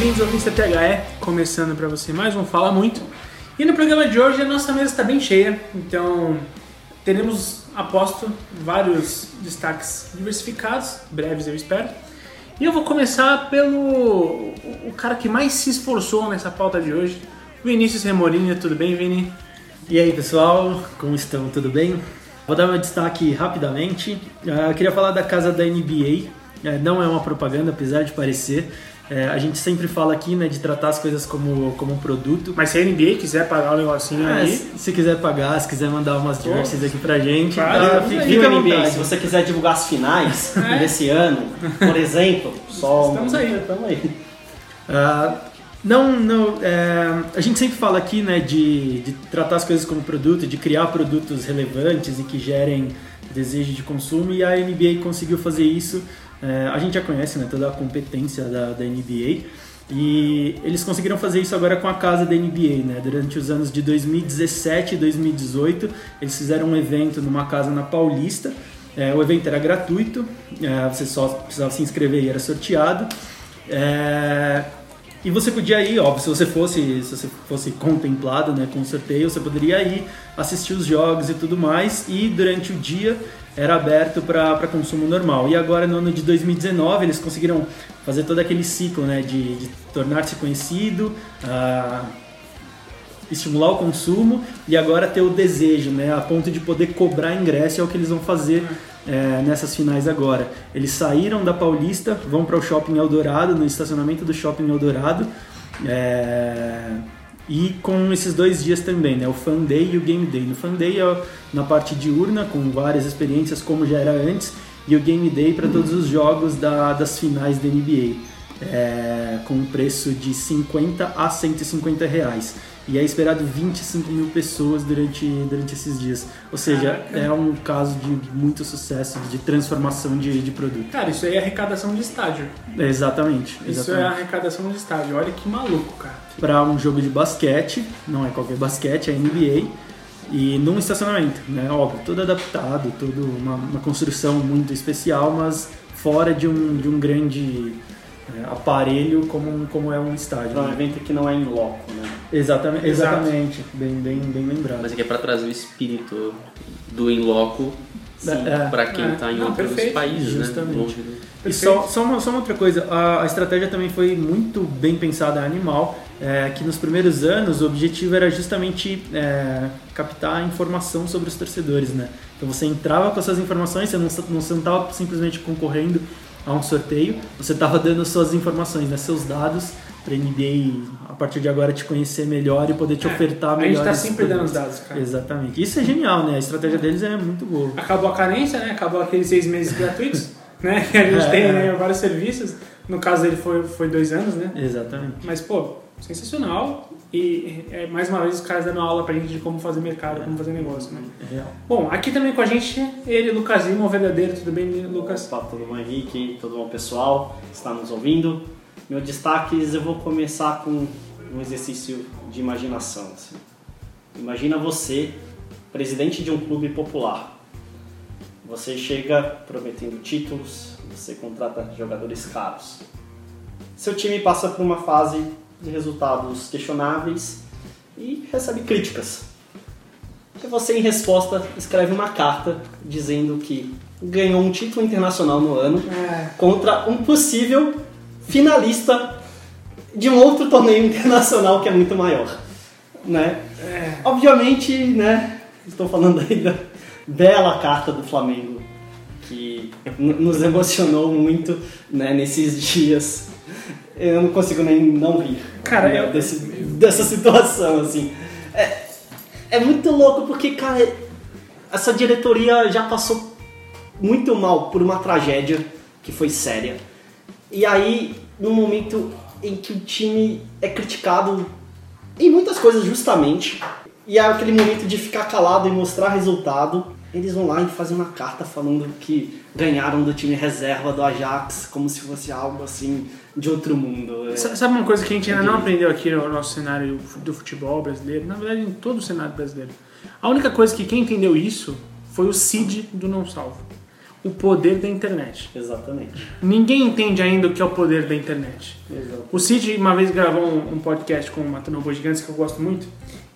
bem-vindos ao Mr. THE, começando para você mais um Fala Muito. E no programa de hoje a nossa mesa está bem cheia, então teremos, aposto, vários destaques diversificados, breves eu espero. E eu vou começar pelo o cara que mais se esforçou nessa pauta de hoje, Vinícius Remorinha. Tudo bem, Vini? E aí pessoal, como estão? Tudo bem? Vou dar meu destaque rapidamente. Uh, queria falar da casa da NBA. É, não é uma propaganda, apesar de parecer. É, a gente sempre fala aqui, né, de tratar as coisas como, como um produto. Mas se a NBA quiser pagar um negocinho é, aí... Se quiser pagar, se quiser mandar umas jerseys aqui pra gente, tá, fica, fica NBA. Se você quiser divulgar as finais é. desse ano, por exemplo, só... Estamos aí. Estamos aí. Uh, não, não é, a gente sempre fala aqui né, de, de tratar as coisas como produto, de criar produtos relevantes e que gerem desejo de consumo e a NBA conseguiu fazer isso é, a gente já conhece né, toda a competência da, da NBA e eles conseguiram fazer isso agora com a casa da NBA, né? Durante os anos de 2017 e 2018, eles fizeram um evento numa casa na Paulista. É, o evento era gratuito, é, você só precisava se inscrever e era sorteado. É, e você podia ir, óbvio, se você fosse, se você fosse contemplado né, com o sorteio, você poderia ir assistir os jogos e tudo mais. E durante o dia era aberto para consumo normal. E agora, no ano de 2019, eles conseguiram fazer todo aquele ciclo né, de, de tornar-se conhecido, uh, estimular o consumo e agora ter o desejo, né, a ponto de poder cobrar ingresso, é o que eles vão fazer é, nessas finais agora. Eles saíram da Paulista, vão para o Shopping Eldorado, no estacionamento do Shopping Eldorado. É, e com esses dois dias também, né? O Fan Day e o Game Day. No Fan Day é na parte diurna, com várias experiências como já era antes, e o Game Day para todos os jogos da, das finais da NBA. É, com um preço de 50 a 150 reais. E é esperado 25 mil pessoas durante, durante esses dias. Ou seja, Caraca. é um caso de muito sucesso, de transformação de, de produto. Cara, isso aí é arrecadação de estádio. É, exatamente, exatamente. Isso é arrecadação de estádio. Olha que maluco, cara. Para um jogo de basquete, não é qualquer basquete, é NBA. E num estacionamento, né? Óbvio, todo adaptado, toda uma, uma construção muito especial, mas fora de um, de um grande é, aparelho como, como é um estádio. É um evento que não é em loco, né? Exatamente, exatamente. Bem, bem, bem lembrado. Mas é que é para trazer o espírito do in loco é, para quem está é. em não, outros perfeito, países, né? justamente. né? E só, só, uma, só uma outra coisa, a, a, estratégia também foi muito bem pensada animal, é, que nos primeiros anos o objetivo era justamente é, captar informação sobre os torcedores, né? Então você entrava com essas informações, você não estava simplesmente concorrendo a um sorteio, você estava dando suas informações, né, seus dados para a NBA a partir de agora te conhecer melhor e poder te é, ofertar melhor. A gente está sempre dando os dados, cara. Exatamente. Isso é genial, né? A estratégia deles é muito boa. Acabou a carência, né? Acabou aqueles seis meses gratuitos, né? Que a gente é, tem né, vários serviços. No caso dele foi, foi dois anos, né? Exatamente. Mas, pô, sensacional. E é, mais uma vez os caras dando aula pra gente de como fazer mercado, como fazer negócio, né? É real. Bom, aqui também com a gente, ele, Lucas Lima, o verdadeiro. Tudo bem, Lucas? Opa, tudo bom, Henrique? Tudo bom, pessoal? Está nos ouvindo? Meu destaques, eu vou começar com um exercício de imaginação. Assim. Imagina você, presidente de um clube popular. Você chega prometendo títulos, você contrata jogadores caros. Seu time passa por uma fase de resultados questionáveis e recebe críticas. E você, em resposta, escreve uma carta dizendo que ganhou um título internacional no ano é. contra um possível finalista de um outro torneio internacional que é muito maior. Né? É. Obviamente, né, estou falando aí da bela carta do Flamengo que nos emocionou muito né, nesses dias eu não consigo nem não rir. Cara, né, eu... desse, dessa situação, assim. É, é muito louco porque, cara, essa diretoria já passou muito mal por uma tragédia que foi séria. E aí, no momento em que o time é criticado em muitas coisas justamente, e é aquele momento de ficar calado e mostrar resultado, eles vão lá e fazem uma carta falando que ganharam do time reserva do Ajax, como se fosse algo assim de outro mundo. É. Sabe uma coisa que a gente ainda não aprendeu aqui no nosso cenário do futebol brasileiro, na verdade em todo o cenário brasileiro? A única coisa que quem entendeu isso foi o Cid do Não Salvo. o poder da internet. Exatamente. Ninguém entende ainda o que é o poder da internet. Exato. O Cid uma vez gravou um, podcast com o Matando Robôs Gigantes que eu gosto muito,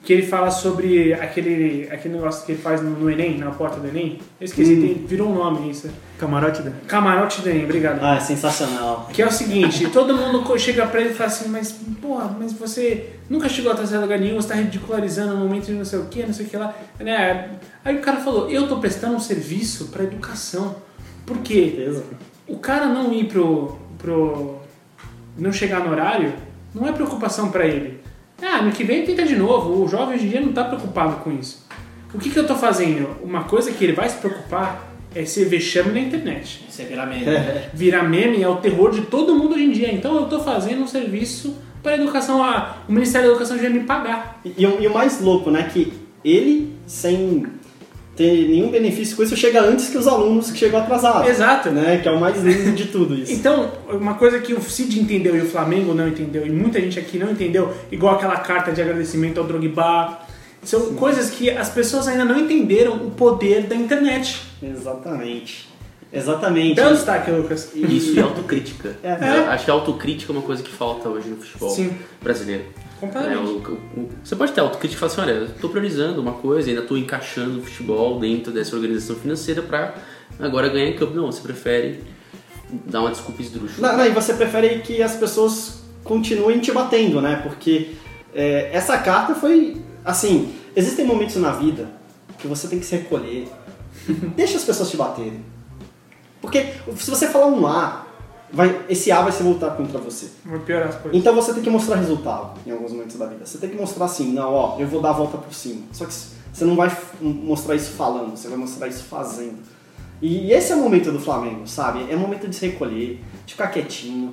que ele fala sobre aquele, aquele negócio que ele faz no, no Enem, na porta do Enem. Eu esqueci, hum. tem, virou um nome isso. Camarote do Camarote do Enem, obrigado. Ah, é sensacional. Que é o seguinte, todo mundo chega pra ele e fala assim, mas porra, mas você nunca chegou a trazer lugar nenhum, você tá ridicularizando o momento de não sei o que, não sei o que lá. Né? Aí o cara falou, eu tô prestando um serviço pra educação. Por quê? O cara não ir pro, pro. não chegar no horário não é preocupação para ele. Ah, no que vem tenta de novo. O jovem hoje em dia não está preocupado com isso. O que, que eu estou fazendo? Uma coisa que ele vai se preocupar é ser vexame na internet. Isso é virar meme. virar meme é o terror de todo mundo hoje em dia. Então eu estou fazendo um serviço para a educação. Ah, o Ministério da Educação já me pagar. E, e, e o mais louco, né? Que ele, sem ter nenhum benefício com isso, chega antes que os alunos que chegam atrasados. Exato. Né? Que é o mais lindo de tudo isso. então, uma coisa que o Cid entendeu e o Flamengo não entendeu, e muita gente aqui não entendeu, igual aquela carta de agradecimento ao Drogba, são Sim. coisas que as pessoas ainda não entenderam o poder da internet. Exatamente. Exatamente. Belo destaque, Lucas. Isso e autocrítica. É. É. Acho que a autocrítica é uma coisa que falta hoje no futebol Sim. brasileiro. Completamente. É, o, o, você pode ter autocrítica e falar assim, olha, eu estou priorizando uma coisa, ainda estou encaixando o futebol dentro dessa organização financeira para agora ganhar em campo. Não, você prefere dar uma desculpa esdrúxula. Não, não, e você prefere que as pessoas continuem te batendo, né? Porque é, essa carta foi, assim, existem momentos na vida que você tem que se recolher. Deixa as pessoas te baterem. Porque se você falar um A vai, esse A vai se voltar contra você. Vai piorar as coisas. Então você tem que mostrar resultado em alguns momentos da vida. Você tem que mostrar assim, não, ó, eu vou dar a volta por cima. Só que você não vai mostrar isso falando, você vai mostrar isso fazendo. E esse é o momento do Flamengo, sabe? É o momento de se recolher, de ficar quietinho,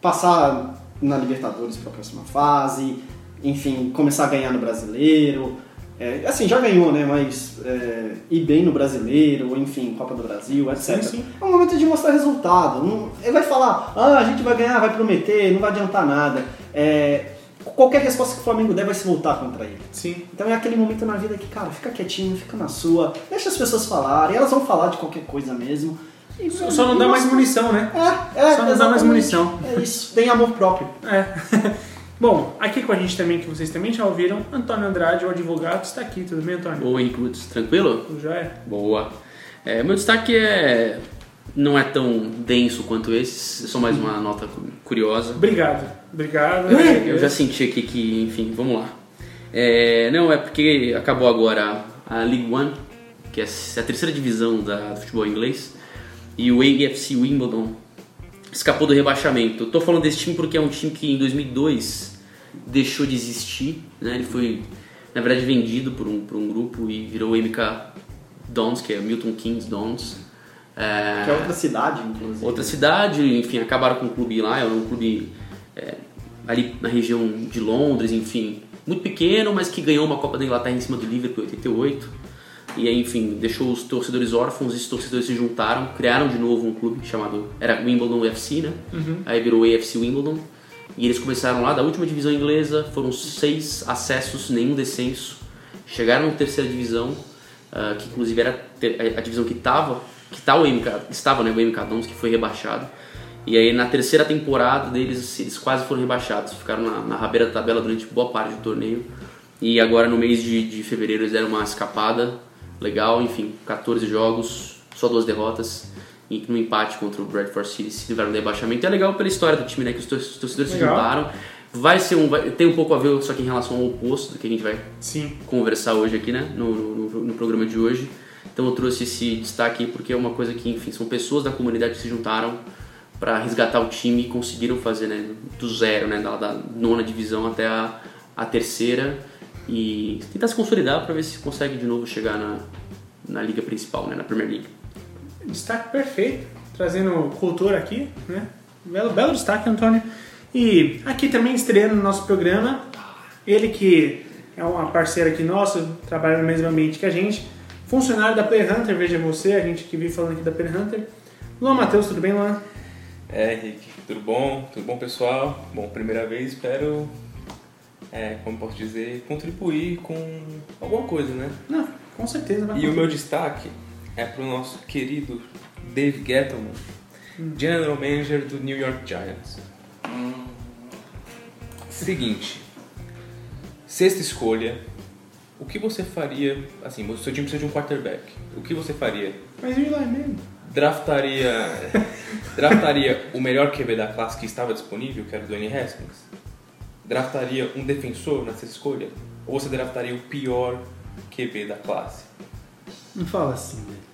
passar na Libertadores para a próxima fase, enfim, começar a ganhar no Brasileiro, é, assim, já ganhou, né? Mas é, ir bem no brasileiro, enfim, Copa do Brasil, etc. Sim, sim. É um momento de mostrar resultado. Não, ele vai falar, ah, a gente vai ganhar, vai prometer, não vai adiantar nada. É, qualquer resposta que o Flamengo der vai se voltar contra ele. Sim. Então é aquele momento na vida que, cara, fica quietinho, fica na sua, deixa as pessoas falarem, elas vão falar de qualquer coisa mesmo. E, só, só não dá mais munição, né? É, é, só não dá mais munição. É isso, tem amor próprio. É. Bom, aqui com a gente também, que vocês também já ouviram, Antônio Andrade, o advogado, está aqui. Tudo bem, Antônio? Oi, Includes. Tranquilo? Tudo já é. Boa. É, meu destaque é não é tão denso quanto esse, só mais uma nota curiosa. Obrigado. Obrigado. Eu já senti aqui que, enfim, vamos lá. É, não, é porque acabou agora a League One, que é a terceira divisão da, do futebol inglês, e o AFC Wimbledon escapou do rebaixamento. Tô falando desse time porque é um time que em 2002 deixou de existir, né? Ele foi, na verdade, vendido por um, por um grupo e virou o MK Dons, que é Milton Keynes Dons. É, que é outra cidade, inclusive. Outra cidade, enfim, acabaram com o clube lá, era um clube é, ali na região de Londres, enfim, muito pequeno, mas que ganhou uma Copa da Inglaterra em cima do Liverpool em 88. E aí, enfim, deixou os torcedores órfãos, esses torcedores se juntaram, criaram de novo um clube chamado. Era Wimbledon UFC, né? Uhum. Aí virou AFC Wimbledon. E eles começaram lá da última divisão inglesa, foram seis acessos, nenhum descenso. Chegaram na terceira divisão, uh, que inclusive era a divisão que estava, que tá o MK, estava né, o MK Dons, que foi rebaixado. E aí na terceira temporada deles, eles quase foram rebaixados, ficaram na, na rabeira da tabela durante boa parte do torneio. E agora no mês de, de fevereiro eles deram uma escapada legal, enfim, 14 jogos, só duas derrotas e no empate contra o Bradford City se livraram do rebaixamento. É legal pela história do time, né, que os torcedores legal. se juntaram. Vai ser um, vai, tem um pouco a ver só que em relação ao oposto do que a gente vai Sim. conversar hoje aqui, né, no, no, no, programa de hoje. Então eu trouxe esse destaque porque é uma coisa que, enfim, são pessoas da comunidade que se juntaram para resgatar o time e conseguiram fazer, né, do zero, né, da, da nona divisão até a, a terceira e tentar se consolidar para ver se consegue de novo chegar na, na liga principal, né, na Premier League. Destaque perfeito, trazendo cultura aqui, né? Belo, belo destaque, Antônio. E aqui também estreando no nosso programa, ele que é uma parceira aqui nossa, trabalha no mesmo ambiente que a gente, funcionário da Player Hunter, veja você, a gente que vive falando aqui da Player Hunter. Luan Matheus, tudo bem, Luan? É, Henrique, tudo bom? Tudo bom, pessoal? Bom, primeira vez, espero é, como posso dizer, contribuir com alguma coisa, né? Não, com certeza. e o meu destaque é pro nosso querido Dave Gettleman, General Manager do New York Giants. Seguinte, sexta escolha, o que você faria, assim, o seu time precisa de um quarterback, o que você faria? Mas e o Eli Manning? Draftaria, draftaria o melhor QB da classe que estava disponível, que era o Dwayne Haskins? Draftaria um defensor nessa escolha? Ou você draftaria o pior QB da classe? Não fala assim, velho.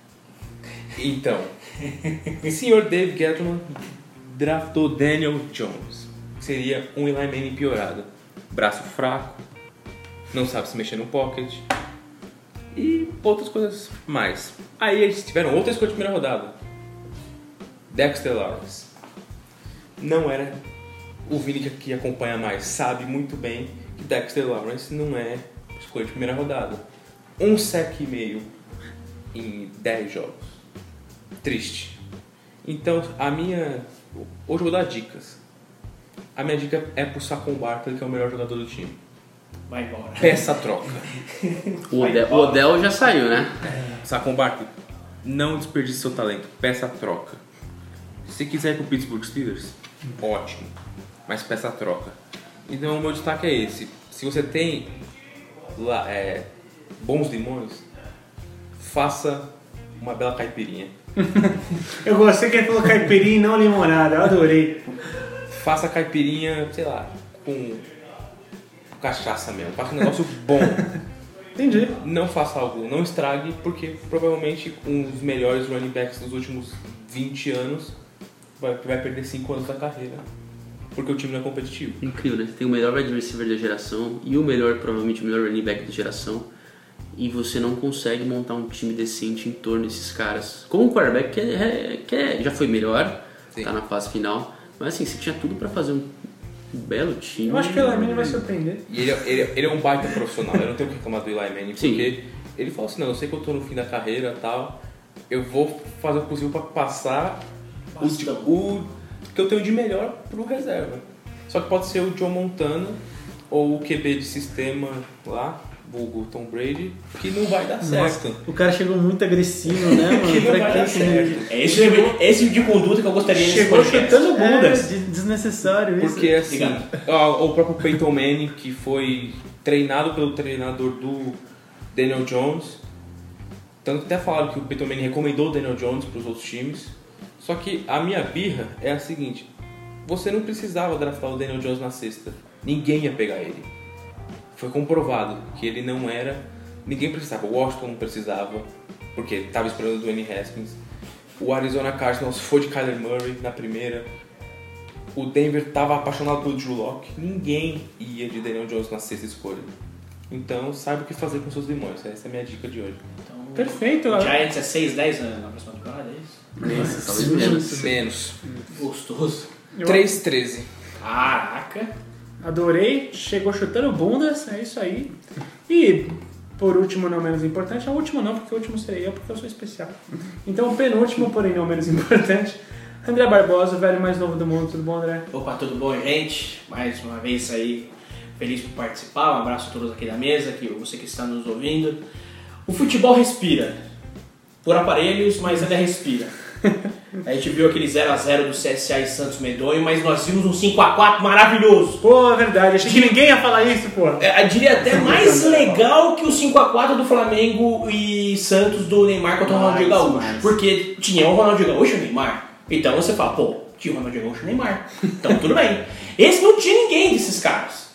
Então, o senhor Dave Gettleman draftou Daniel Jones. que Seria um Eli Manning piorado. Braço fraco, não sabe se mexer no pocket e outras coisas mais. Aí eles tiveram outra escolha de primeira rodada. Dexter Lawrence. Não era o Vini que- que acompanha mais, sabe muito bem que Dexter Lawrence não é escolha de primeira rodada. Um sec e meio em 10 jogos triste. Então, a minha. Hoje eu vou dar dicas. A minha dica é pro Saquon Barkley, que é o melhor jogador do time. Vai embora. Peça a troca. O Odell, o Odell já saiu, né? Saquon Barkley, não desperdice seu talento. Peça a troca. Se quiser ir pro Pittsburgh Steelers, ótimo. Mas peça a troca. Então, o meu destaque é esse. Se você tem é, bons limões, faça uma bela caipirinha. Eu gostei que ele falou caipirinha e não limonada, eu adorei. Faça caipirinha, sei lá, com cachaça mesmo. Faça um negócio bom. Entendi. Não faça algo, não estrague, porque provavelmente um dos melhores running backs dos últimos 20 anos vai, vai perder 5 anos da carreira. Porque o time não é competitivo. Incrível, né? Tem o melhor wide receiver da geração e o melhor, provavelmente o melhor running back da geração. E você não consegue montar um time decente em torno desses caras. Com um quarterback que, é, que é- já foi melhor, Sim. tá na fase final. Mas assim, você tinha tudo pra fazer um, belo time. Eu acho que o Eli Manning vai surpreender. E ele, é- ele, é- ele é um baita profissional, eu não tenho o que reclamar do Eli Manning, Sim. porque ele falou assim, não, eu sei que eu tô no fim da carreira e tal, eu vou fazer o possível pra passar o, o que eu tenho de melhor pro reserva. Só que pode ser o John Montana ou o QB de sistema lá, vulgo Tom Brady, que não vai dar certo. O cara chegou muito agressivo, né, mano? Que não Pra vai que dar certo. É esse, tipo- esse tipo de conduta que eu gostaria Chegou podcast. chutando É, bundas. de- desnecessário isso. Porque assim, ó, o próprio Peyton Manning, que foi treinado pelo treinador do Daniel Jones, tanto que até falaram que o Peyton Manning recomendou o Daniel Jones para os outros times. Só que a minha birra é a seguinte: você não precisava draftar o Daniel Jones na sexta, ninguém ia pegar ele. Foi comprovado que ele não era, ninguém precisava. O Washington não precisava, porque estava esperando o Dwayne Haskins. O Arizona Cardinals foi de Kyler Murray na primeira. O Denver estava apaixonado pelo Drew Locke. Ninguém ia de Daniel Jones na sexta escolha. Então, saiba o que fazer com seus limões. Essa é a minha dica de hoje. Então, Perfeito. o Giants é 6-10 na na próxima temporada, é isso? Nossa, talvez menos. Menos. Gostoso. Eu 3-13. Caraca. Adorei. Chegou chutando bundas, é isso aí. E, por último, não menos importante, a última não, porque o último serei eu, porque eu sou especial. Então, o penúltimo, porém não menos importante, André Barbosa, o velho mais novo do mundo. Tudo bom, André? Opa, tudo bom, gente? Mais uma vez aí, feliz por participar. Um abraço a todos aqui da mesa, que você que está nos ouvindo. O futebol respira. Por aparelhos, mas ainda respira. A gente viu aquele 0x0 do CSA e Santos Medonho, mas nós vimos um 5x4 maravilhoso. Pô, é verdade. Achei que ninguém ia falar isso, pô. É, Eu diria até mais legal que o 5x4 do Flamengo e Santos do Neymar contra o Ronaldinho Gaúcho. mais. Porque tinha o Ronaldinho Gaúcho e o Neymar. Então você fala, pô, tinha o Ronaldinho Gaúcho e o Neymar. Então tudo bem. Esse não tinha ninguém desses caras.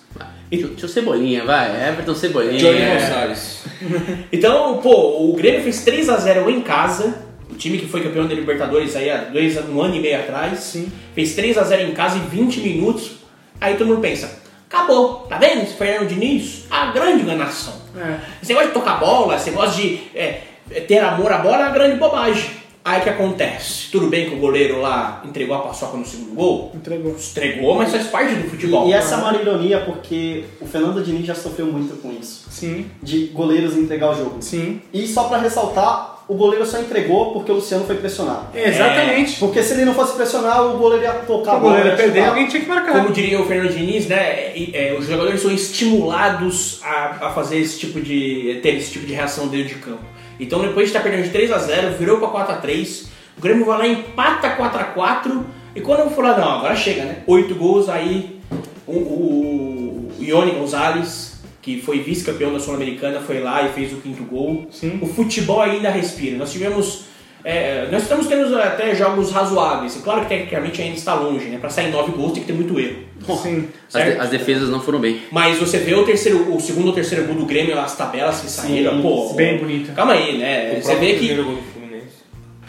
Tinha tinha o Cebolinha, vai. Everton Cebolinha. Johnny É. Gonçalves. Então, pô, o Grêmio fez 3x0 em casa. O time que foi campeão da Libertadores aí há dois, um ano e meio atrás. Sim. Fez 3x0 em casa em 20 minutos. Aí todo mundo pensa, acabou, tá vendo? Esse Fernando Diniz, a grande enganação. É. Esse negócio de tocar bola, esse negócio de é, ter amor à bola é uma grande bobagem. Aí o que acontece? Tudo bem que o goleiro lá entregou a paçoca no segundo gol? Entregou. Entregou, mas faz parte do futebol. E essa é uma ironia porque o Fernando Diniz já sofreu muito com isso. Sim, De goleiros entregar o jogo. sim. E só pra ressaltar, o goleiro só entregou porque o Luciano foi pressionar. Exatamente. Porque se ele não fosse pressionar, o goleiro ia tocar O goleiro ia perder, alguém tinha que marcar. Como diria o Fernando Diniz, né? e- é, os jogadores são estimulados a, a fazer esse tipo de. ter esse tipo de reação dentro de campo. Então depois de estar perdendo de 3 a 0 virou pra 4 a 3 o Grêmio vai lá empata 4 a 4 e quando eu falar, não, agora chega, né? 8 gols, aí o, o, o Ione Gonzalez, que foi vice-campeão da Sul-Americana, foi lá e fez o quinto gol. Sim. O futebol ainda respira. Nós tivemos. é, nós estamos tendo até jogos razoáveis. Claro que tecnicamente ainda está longe, né? Pra sair 9 gols tem que ter muito erro. Sim. As, de- as defesas não foram bem. Mas você vê o terceiro, o segundo ou terceiro gol do Grêmio, as tabelas que saíram, pô. Bem bonito. Calma aí, né? O Você vê que primeiro gol do Fluminense.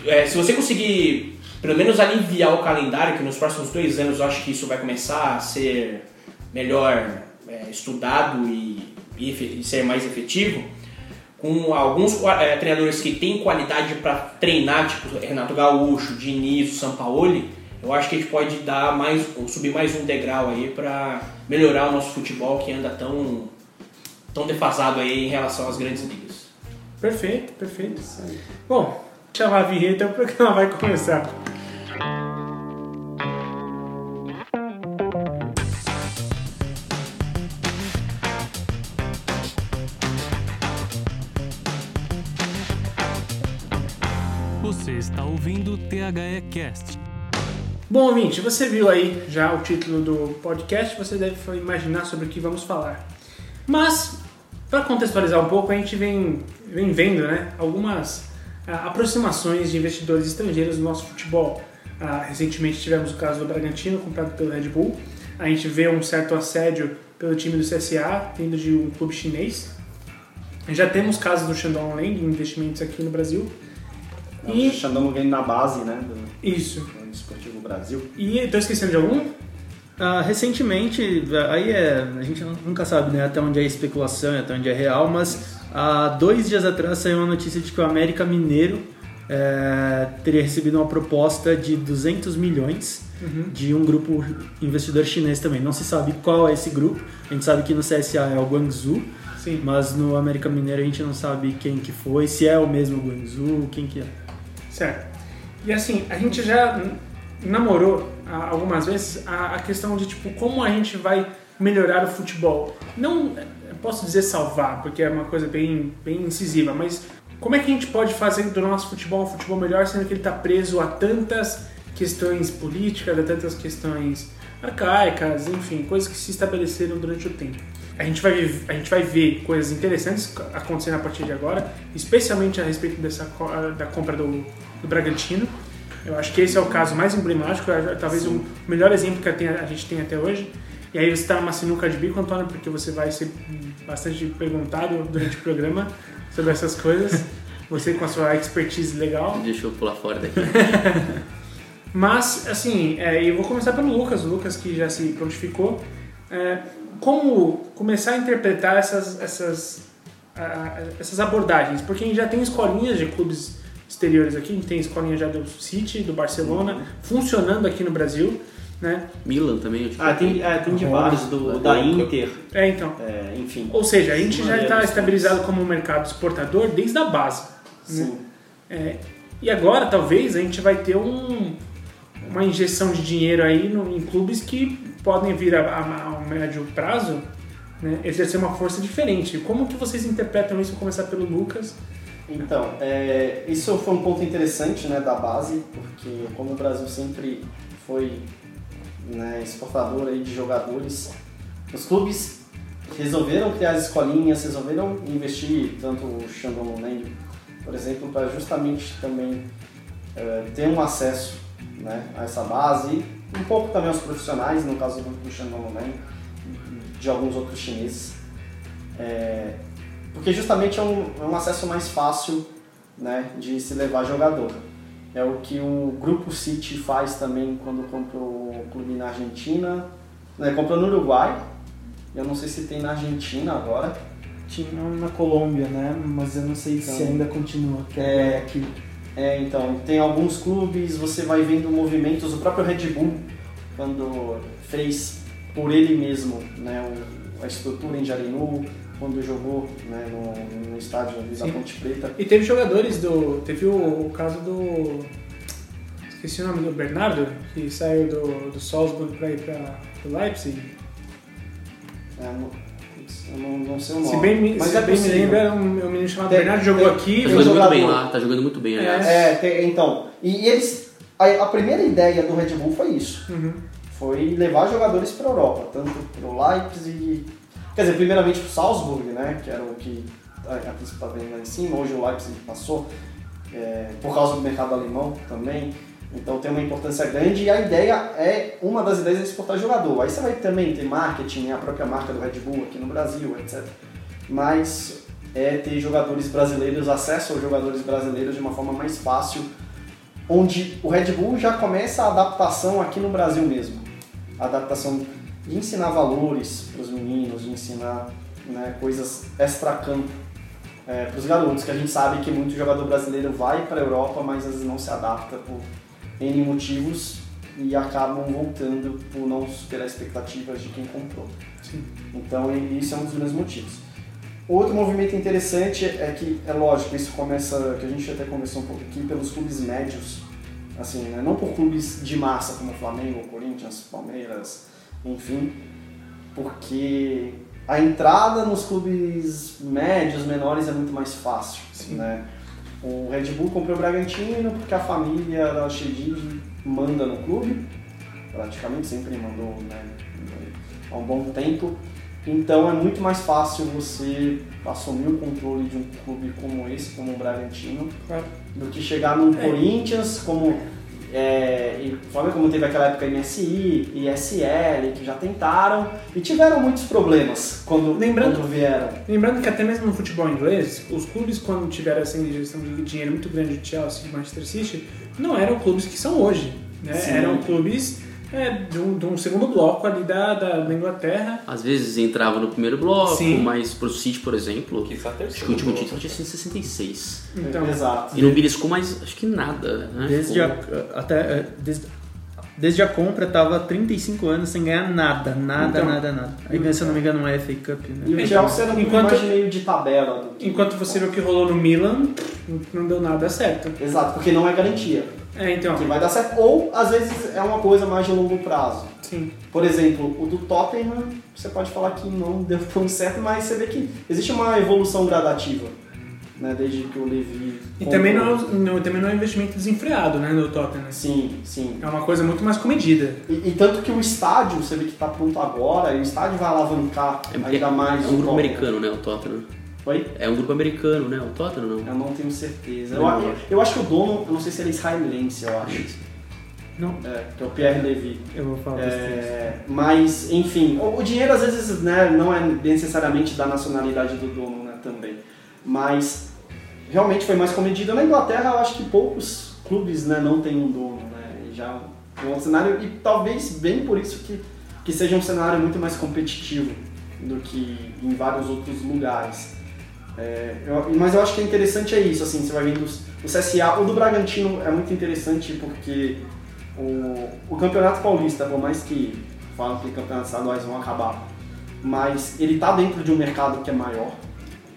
é, se você conseguir pelo menos aliviar o calendário, que nos próximos dois anos eu acho que isso vai começar a ser melhor é, estudado e, e e ser mais efetivo, com alguns é, treinadores que têm qualidade para treinar, tipo Renato Gaúcho, Diniz, Sampaoli, eu acho que a gente pode dar mais, subir mais um degrau aí para melhorar o nosso futebol que anda tão, tão defasado aí em relação às grandes ligas. Perfeito, perfeito. Bom, chamar a vinheta, o programa vai começar. Você está ouvindo o THE Cast. Bom, ouvinte, você viu aí já o título do podcast, você deve imaginar sobre o que vamos falar. Mas, para contextualizar um pouco, a gente vem, vem vendo né, algumas ah, aproximações de investidores estrangeiros no nosso futebol. Ah, recentemente tivemos o caso do Bragantino, comprado pelo Red Bull. A gente vê um certo assédio pelo time do CSA, vindo de um clube chinês. Já temos casos do Shandong Lang, investimentos aqui no Brasil. E... E O Xandão ganhando na base, né? Do, isso. Esportivo Brasil. E estou esquecendo de algum? Ah, recentemente, aí é, a gente nunca sabe né, até onde é especulação e até onde é real, mas há dois dias atrás saiu uma notícia de que o América Mineiro é, teria recebido uma proposta de 200 milhões de um grupo investidor chinês também. Não se sabe qual é esse grupo, a gente sabe que no CSA é o Guangzhou, Sim. mas no América Mineiro a gente não sabe quem que foi, se é o mesmo Guangzhou, quem que é. Certo. E assim, a gente já namorou ah, algumas vezes a, questão de tipo como a gente vai melhorar o futebol. Não posso dizer salvar, porque é uma coisa bem, bem incisiva, mas como é que a gente pode fazer do nosso futebol um futebol melhor, sendo que ele está preso a tantas questões políticas, a tantas questões arcaicas, enfim, coisas que se estabeleceram durante o tempo. A gente vai, a gente vai ver coisas interessantes acontecendo a partir de agora, especialmente a respeito dessa da compra do, do Bragantino. Eu acho que esse é o caso mais emblemático, é talvez o melhor exemplo que a, a gente tem até hoje. E aí você está numa sinuca de bico, Antônio, porque você vai ser bastante perguntado durante o programa sobre essas coisas. Você com a sua expertise legal. Deixa eu pular fora daqui. Mas, assim, é, eu vou começar pelo Lucas, o Lucas que já se prontificou. É, como começar a interpretar essas, essas, ah, essas abordagens? Porque a gente já tem escolinhas de clubes exteriores aqui, a gente tem escolinha já do City, do Barcelona, funcionando aqui no Brasil, né? Milan também, eu tipo, Ah, tem, é, tem de vários, do, da Inter, É, então. é, enfim. Ou seja, a gente já está estabilizado como um mercado exportador desde a base. Sim. É, e agora, talvez, a gente vai ter um, uma injeção de dinheiro aí no- em clubes que podem vir a, a, a médio prazo né, exercer uma força diferente. Como que vocês interpretam isso? Vou começar pelo Lucas. Então, é, isso foi um ponto interessante né, da base, porque como o Brasil sempre foi né, exportador aí de jogadores, os clubes resolveram criar as escolinhas, resolveram investir, tanto o Shandong Luneng, por exemplo, para justamente também é, ter um acesso né, a essa base, um pouco também aos profissionais, no caso do, do Shandong Luneng, de alguns outros chineses. É, porque justamente é um, é um acesso mais fácil né, de se levar jogador. É o que o Grupo City faz também quando comprou o clube na Argentina. Né, comprou no Uruguai. Eu não sei se tem na Argentina agora. Tinha na Colômbia, né? Mas eu não sei se Então, ainda continua. que é- aqui. É, então, tem alguns clubes, você vai vendo movimentos, o próprio Red Bull, quando fez por ele mesmo né, a estrutura em Jarinu, quando jogou né, no, no estádio ali da Sim. Ponte Preta. E teve jogadores do. Teve o, o caso do. Esqueci o nome do Bernardo, que saiu do, do Salzburg pra ir pra, pro Leipzig. É, eu não, não sei o nome. Se bem, me- mas se é bem me lembro, era um, um menino chamado Tem- Bernardo, jogou tem- aqui. Tá jogando muito bem lá, tá jogando muito bem, aliás. É, tem- então. E eles. A, a primeira ideia do Red Bull foi isso. Uhum. Foi levar jogadores para a Europa, tanto para o Leipzig. Quer dizer, primeiramente o Salzburg, né? Que era o que a, a está vendo lá em cima. Hoje o Leipzig passou, é, por causa do mercado alemão também. Então tem uma importância grande e a ideia é, uma das ideias é exportar jogador. Aí você vai também ter marketing, né, a própria marca do Red Bull aqui no Brasil, etc. Mas é ter jogadores brasileiros, acesso aos jogadores brasileiros de uma forma mais fácil, onde o Red Bull já começa a adaptação aqui no Brasil mesmo. A adaptação de ensinar valores para os meninos, de ensinar né, coisas extra-campo para os garotos, que a gente sabe que muito jogador brasileiro vai para a Europa, mas às vezes não se adapta por N motivos e acabam voltando por não superar expectativas de quem comprou. Sim. Então, isso é um dos grandes motivos. Outro movimento interessante é que, é lógico, isso começa, que a gente até conversou um pouco aqui, pelos clubes médios, assim, né? não por clubes de massa como Flamengo, Corinthians, Palmeiras, enfim, porque a entrada nos clubes médios, menores é muito mais fácil, né? O Red Bull comprou o Bragantino porque a família da Chedid manda no clube, praticamente sempre mandou né, há um bom tempo. Então é muito mais fácil você assumir o controle de um clube como esse, como o Bragantino, Claro. do que chegar num É. Corinthians, como é, e Flamengo, como teve aquela época MSI, ISL, que já tentaram e tiveram muitos problemas quando, Lembrando- quando vieram. Lembrando que até mesmo no futebol inglês, os clubes quando tiveram essa injeção de dinheiro muito grande de Chelsea e Manchester City, não eram clubes que são hoje. Né? Eram clubes é, de, um, de um segundo bloco ali da, da, da Inglaterra. Às vezes entrava no primeiro bloco, Sim. mas pro City, por exemplo, Que só acho que o último título tinha sido em 66. Então, Exato. E não beliscou mais, acho que nada, né? Desde Ficou- a, até, é, desde, desde a compra tava 35 anos sem ganhar nada, nada, Então. nada, nada. Aí ganhou, se eu não me engano, uma FA Cup, E né? o Chelsea era um Enquanto- meio de tabela. que- enquanto você vê o que rolou no Milan, não deu nada certo. Exato, porque não é garantia É, então, que vai dar certo. Ou, às vezes, é uma coisa mais de longo prazo. sim. Por exemplo, o do Tottenham, você pode falar que não deu tão certo, mas você vê que existe uma evolução gradativa, né? Desde que o Levi... E também não, é, um- não- também não é um investimento desenfreado, né, no Tottenham. Sim, sim. É uma coisa muito mais comedida. E, e tanto que o estádio, você vê que está pronto agora, e o estádio vai alavancar É, ainda mais é o um grupo americano, né? O Tottenham. Oi? É um grupo americano, né? O Tottenham não. Eu não tenho certeza. Eu, eu, eu acho que o dono, eu não sei se ele é israelense, eu acho. Não. É, que é o Pierre Levy. Eu vou falar. É, mas, enfim, o, o dinheiro às vezes né, não é necessariamente da nacionalidade do dono né, também. Mas realmente foi mais comedido. Na Inglaterra, eu acho que poucos clubes né, não têm um dono. Né, e já é um outro cenário, e talvez bem por isso que, que seja um cenário muito mais competitivo do que em vários outros lugares. É, eu- mas eu acho que é interessante é isso, assim, você vai vendo o CSA, o do Bragantino é muito interessante porque o, o Campeonato Paulista, por mais que falam que campeonatos estaduais vão acabar, mas ele está dentro de um mercado que é maior,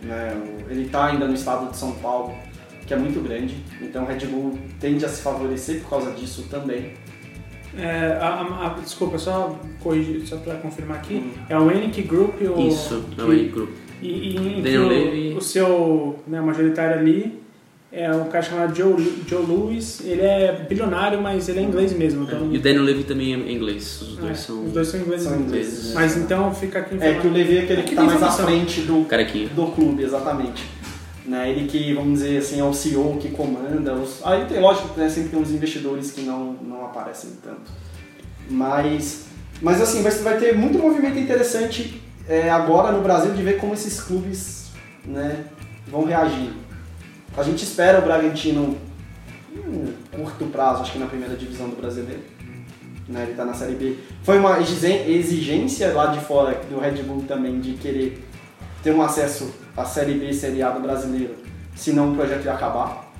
né? O- ele está ainda no estado de São Paulo, que é muito grande, então o Red Bull tende a se favorecer por causa disso também. É, a- a- a- desculpa, só corrigir, só pra confirmar aqui. Hum. É o Enic Group o, Isso, não que- é grupo. E, e Daniel o, Levy. o seu né, majoritário ali é um cara chamado Joe, Joe Lewis. Ele é bilionário, mas ele é inglês mesmo. Então, E o Daniel Levy também é inglês. Os dois é, são. Os dois são ingleses. São mesmo. ingleses, né? Mas então fica aqui É que o Levi é aquele que está mais à frente do, Carequinha. do clube, exatamente. Né, ele que, vamos dizer assim, é o CEO que comanda. Os... Aí tem, lógico, né, sempre tem uns investidores que não, não aparecem tanto. Mas, mas assim, vai, vai ter muito movimento interessante é, agora no Brasil de ver como esses clubes né, vão reagir. A gente espera o Bragantino em curto prazo, acho que na primeira divisão do brasileiro. Né, ele está na Série B. Foi uma exigência lá de fora do Red Bull também de querer ter um acesso à Série B e Série A do brasileiro, senão o projeto ia acabar,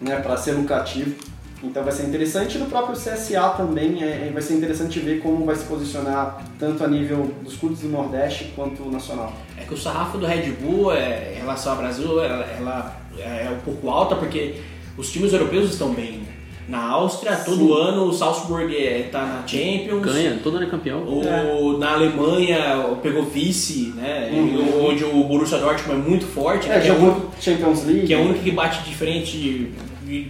né, para ser lucrativo. Então vai ser interessante. No próprio CSA também é, é- vai ser interessante ver como vai se posicionar tanto a nível dos clubes do Nordeste quanto nacional. É que o sarrafo do Red Bull é, em relação ao Brasil ela, ela é um pouco alta porque os times europeus estão bem. né? Na Áustria, todo ano o Salzburg está na Champions. Ganha, todo ano é campeão. O, Na Alemanha pegou vice, né? Uhum. Onde o Borussia Dortmund é muito forte, né? É, que, é o, jogou Champions League. que é o único que bate de frente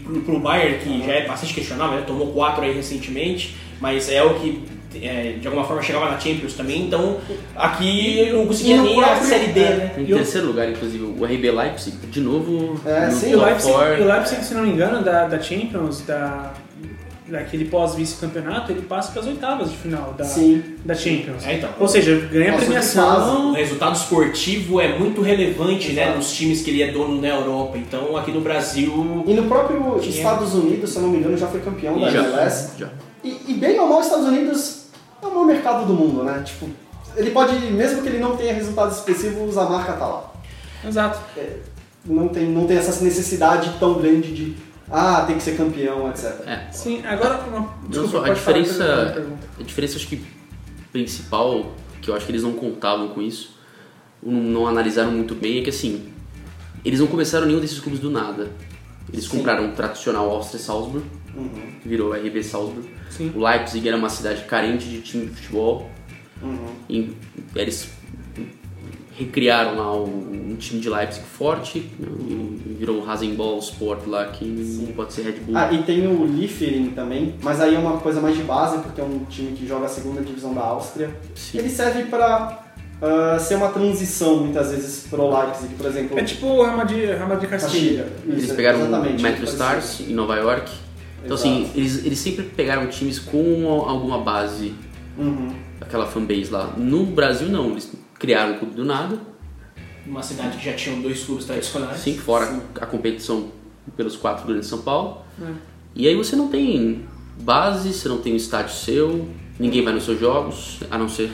pro, pro Bayern, que já é bastante questionável, né? Tomou quatro aí recentemente, mas é o que é, de alguma forma chegava na Champions também, então aqui não conseguia nem a Série D, é. né? Em E terceiro lugar, inclusive, o RB Leipzig, de novo É, no sim, o Leipzig, e o Leipzig, se não me engano, da, da Champions, da, daquele pós-vice-campeonato, ele passa para as oitavas de final da, Sim. da Champions. É, então. Ou seja, ganha a Nossa, O premiação. resultado esportivo é muito relevante né, nos times que ele é dono na Europa. Então aqui no Brasil. E no próprio Tinha. Estados Unidos, se eu não me engano, já foi campeão da já, MLS. já. E, e bem ou mal, os Estados Unidos é o maior mercado do mundo, né? Tipo, ele pode, mesmo que ele não tenha resultados expressivos, a marca tá lá. Exato. Não tem, não tem essa necessidade tão grande de, ah, tem que ser campeão, etc. É, Sim, agora. Uma, Não, desculpa, a falar, diferença, a a diferença acho que principal, que eu acho que eles não contavam com isso, não, não analisaram muito bem, é que assim, eles não começaram nenhum desses clubes do nada. Eles Sim. compraram o tradicional Austria Salzburg, Uhum, virou RB Salzburg. Sim. O Leipzig era uma cidade carente de time de futebol, uhum. e eles recriaram lá o- um time de Leipzig forte, e virou o Rasenball Sport lá, que pode ser Red Bull. Ah, e tem o Liefering também, mas aí é uma coisa mais de base, porque é um time que joga a segunda divisão da Áustria. Sim. Ele serve pra ah, ser uma transição, muitas vezes, pro Leipzig, por exemplo. É tipo o Real Madrid, Real Madrid Castilha. Isso, Eles pegaram exatamente, o Metro. Stars em Nova York. Então, Exato. assim, eles, eles sempre pegaram times com alguma base, Uhum. aquela fanbase lá. No Brasil, não. Eles criaram um clube do nada, Uma cidade que já tinha dois clubes tradicionais. assim, fora a competição pelos quatro grandes de São Paulo. É. E aí você não tem base, você não tem um estádio seu, ninguém vai nos seus jogos, a não ser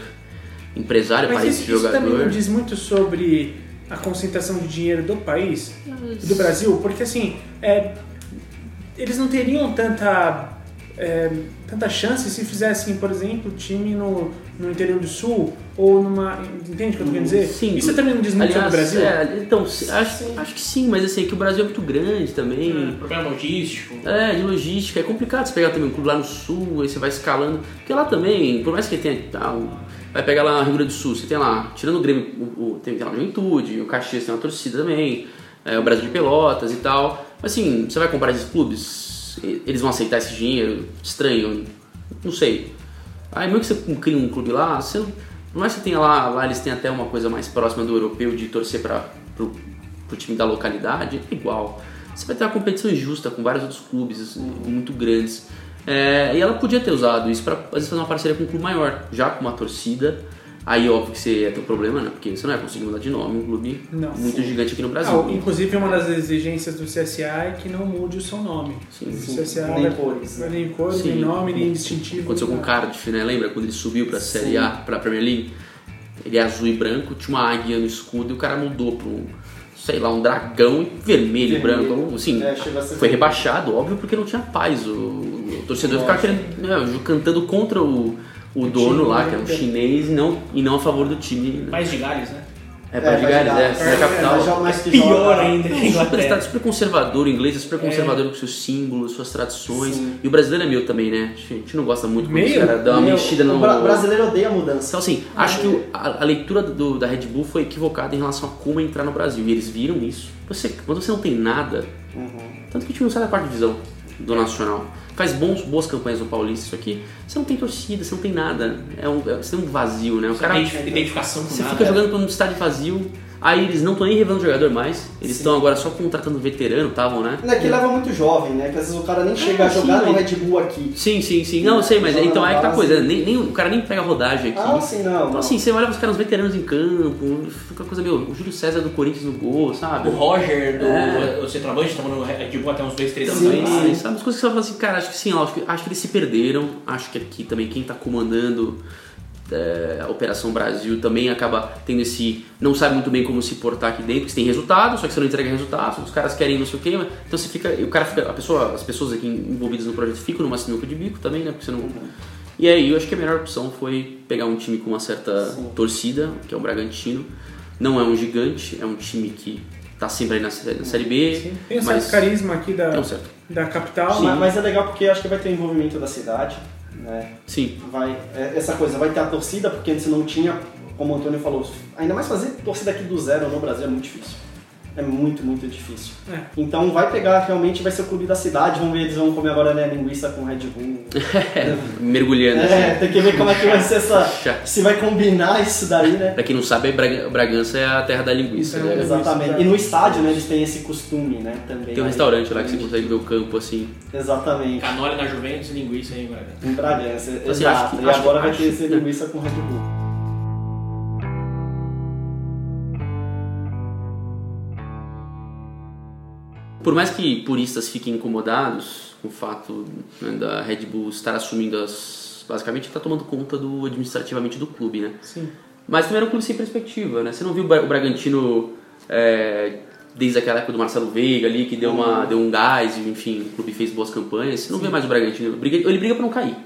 empresário, Mas parente isso, de isso também jogador. não diz muito sobre a concentração de dinheiro do país, do Brasil, porque assim, é, eles não teriam tanta, é, tanta chance se fizessem, por exemplo, time no, no interior do sul ou numa. Entende o que eu tô querendo dizer? Sim. Isso também não diz muito Aliás, sobre o Brasil? é, então, acho, acho que sim, mas assim, é que o Brasil é muito grande também. Problema logístico. É, de logística, é complicado você pegar também um clube lá no sul, aí você vai escalando. Porque lá também, por mais que tenha. um- vai pegar lá Rio Grande do Sul, você tem lá, tirando o Grêmio, o, o- tem, tem lá o Juventude, o Caxias tem uma torcida também, é, o Brasil de Pelotas e tal. Mas assim, você vai comprar esses clubes, eles vão aceitar esse dinheiro? Estranho, não sei. Aí mesmo que você cria um clube lá, você não, mais que você tenha lá, lá eles têm até uma coisa mais próxima do europeu de torcer para pro, pro time da localidade, é igual. Você vai ter uma competição injusta com vários outros clubes muito grandes. É, e ela podia ter usado isso para fazer uma parceria com um clube maior, já com uma torcida. Aí óbvio que você ia ter um problema, né? Porque você não ia conseguir mudar de nome um clube Não. muito gigante aqui no Brasil. Ah, inclusive, uma das exigências do CSA é que não mude o seu nome. Sim, o sim. CSA Nem cores, né? nem cores, Sim. nem nome, nem distintivo. Aconteceu com o nem Cardiff, né? Lembra quando ele subiu pra Série A, pra Premier League? Ele é azul e branco, tinha uma águia no escudo e o cara mudou pra um, sei lá, um dragão e vermelho e Vermelho. branco. Assim, É, foi rebaixado, óbvio, porque não tinha paz. O, o torcedor ficava querendo, né, cantando contra o, o dono time, lá, né? que era um chinês, e não, e não a favor do time. né? Mais de Gales, né? É, para de Gales, é, é, na capital. mais que Pior ainda que a Super, estado Inglaterra. super conservador, o inglês é super conservador com seus símbolos, suas tradições. Sim. E o brasileiro é meio também, né? A gente não gosta muito quando os caras dão uma Meu, mexida no. O bra- brasileiro odeia a mudança. Então, assim, acho que o- a, a leitura do- da Red Bull foi equivocada em relação a como entrar no Brasil. E eles viram isso. Você, quando você não tem nada, tanto que o time não sai da quarta divisão do Nacional. Faz bons, boas campanhas no Paulista, isso aqui. Você não tem torcida, você não tem nada. É um, é- você tem um vazio, né? O cara, Identi- Identificação com você nada. fica jogando pra um estádio vazio, aí eles não estão nem revelando jogador mais. Eles estão agora só contratando veterano, estavam, né? É que leva muito jovem, né? Que às vezes o cara nem chega a sim, jogar no mas- Red Bull aqui. Sim, sim, sim. Não, eu sei, mas então é que tá coisa. Nem, nem- o cara nem pega rodagem aqui. Ah, sim, não. Então assim, você olha os caras veteranos em campo, fica uma coisa meio. O Júlio César do Corinthians no gol, sabe? O Roger, do, É. o centroavante, estava no Red Bull até uns dois, três anos Sim, sabe? As coisas que você fala assim, cara, acho que sim, ó, acho que, acho que eles se perderam. Acho que aqui também quem tá comandando é, Operação Brasil também acaba tendo esse. não sabe muito bem como se portar aqui dentro, porque você tem resultado, só que você não entrega resultado, os caras querem não sei o quê, mas- então você fica. O cara fica. A pessoa, as pessoas aqui envolvidas no projeto ficam numa sinuca de bico também, né? Porque você não. E aí eu acho que a melhor opção foi pegar um time com uma certa torcida, que é o Bragantino. Não é um gigante, é um time que tá sempre aí na, na Série B. Sim. Tem um mas certo carisma aqui da, um certo. da capital. Mas, mas é legal porque acho que vai ter envolvimento da cidade, né? Sim. Vai, é, essa coisa, vai ter a torcida, porque antes não tinha, como o Antônio falou, ainda mais fazer torcida aqui do zero no Brasil é muito difícil. É muito, muito difícil. É. Então vai pegar, realmente vai ser o clube da cidade, vamos ver, eles vão comer agora né, linguiça com Red Bull. Mergulhando. É, assim. tem que ver como é que vai ser essa. Se vai combinar isso daí, né? Pra quem não sabe, Braga- Bragança é a terra da linguiça. Então, né? Exatamente. E no estádio, né, eles têm esse costume, né, também. Tem um aí. restaurante lá que você consegue ver o campo assim. Exatamente. Canole na Juventus e linguiça aí, Braga. Em Bragança, Assim, exato. acho que- e acho agora que- vai ter esse linguiça com Red Bull. Por mais que puristas fiquem incomodados com o fato né, da Red Bull estar assumindo as. basicamente está tomando conta do administrativamente do clube, né? Sim. Mas também era um clube sem perspectiva, né? Você não viu o Bra- o Bragantino é, desde aquela época do Marcelo Veiga ali, que deu, uma, deu um gás, enfim, o clube fez boas campanhas. Você não vê mais o Bragantino. Briga- Ele briga para não cair.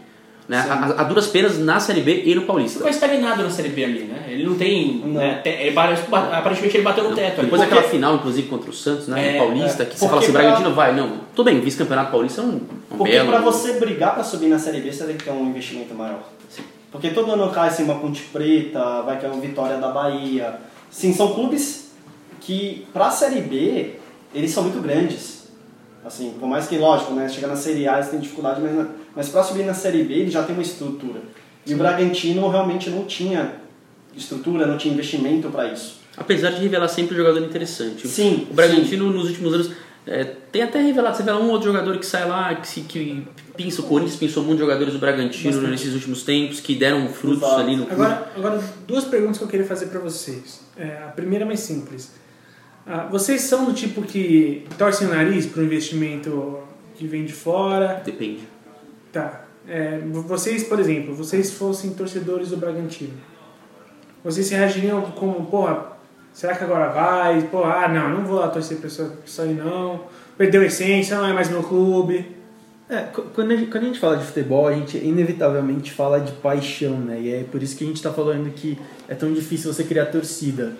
Né? A, a- duras penas na Série B e no Paulista. Ficou estagnado na Série B ali, né? Ele não tem. Não. né, te- ele aparentemente ele bateu no teto ali. Depois Porque- daquela final, inclusive, contra o Santos, né? É, no Paulista, é. que você Porque fala assim, pra- Bragantino vai. Não, tudo bem, vice-campeonato paulista é um, um Porque belo... pra você brigar pra subir na Série B, você tem que ter um investimento maior. Porque todo ano cai assim, uma Ponte Preta, vai cair uma Vitória da Bahia. Sim, são clubes que pra Série B, eles são muito grandes. Assim, por mais que, lógico, né, chegar na Série A eles têm dificuldade, mas, na- mas pra subir na Série B ele já tem uma estrutura. E o Bragantino realmente não tinha estrutura, não tinha investimento pra isso. Apesar de revelar sempre um jogador interessante. Sim, O Bragantino, nos últimos anos, é, tem até revelado, você vê um outro jogador que sai lá, que, se, que pinça, o Corinthians pensou muito de jogadores do Bragantino Bastante. nesses últimos tempos, que deram frutos Exato. ali no clube. Agora, agora, duas perguntas que eu queria fazer pra vocês. É, a primeira é mais simples. Ah, vocês são do tipo que torcem o nariz pro investimento que vem de fora? Depende. Tá. É, vocês, por exemplo, vocês fossem torcedores do Bragantino, vocês se reagiriam como, porra, será que agora vai? Pô, ah, não, não vou lá torcer pra isso aí não. Perdeu a essência, não é mais meu clube. É, qu- quando a, gente, quando a gente fala de futebol, a gente inevitavelmente fala de paixão, né? E é por isso que a gente está falando que é tão difícil você criar torcida.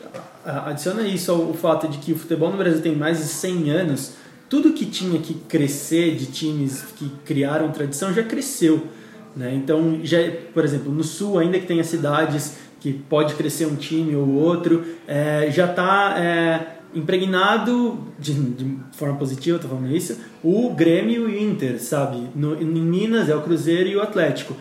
Adiciona isso ao fato de que o futebol no Brasil tem mais de 100 anos, tudo que tinha que crescer de times que criaram tradição já cresceu. Né? Então, já, por exemplo, no Sul, ainda que tenha cidades que pode crescer um time ou outro, é, já está impregnado de, de forma positiva, tô falando isso, o Grêmio e o Inter, sabe? No, em Minas é o Cruzeiro e o Atlético.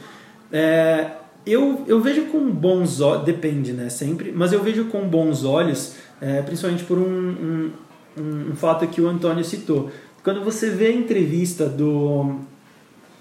É, eu, eu vejo com bons olhos, depende, né? Sempre, mas eu vejo com bons olhos, é, principalmente por um, um, um, um fato que o Antônio citou. Quando você vê a entrevista do,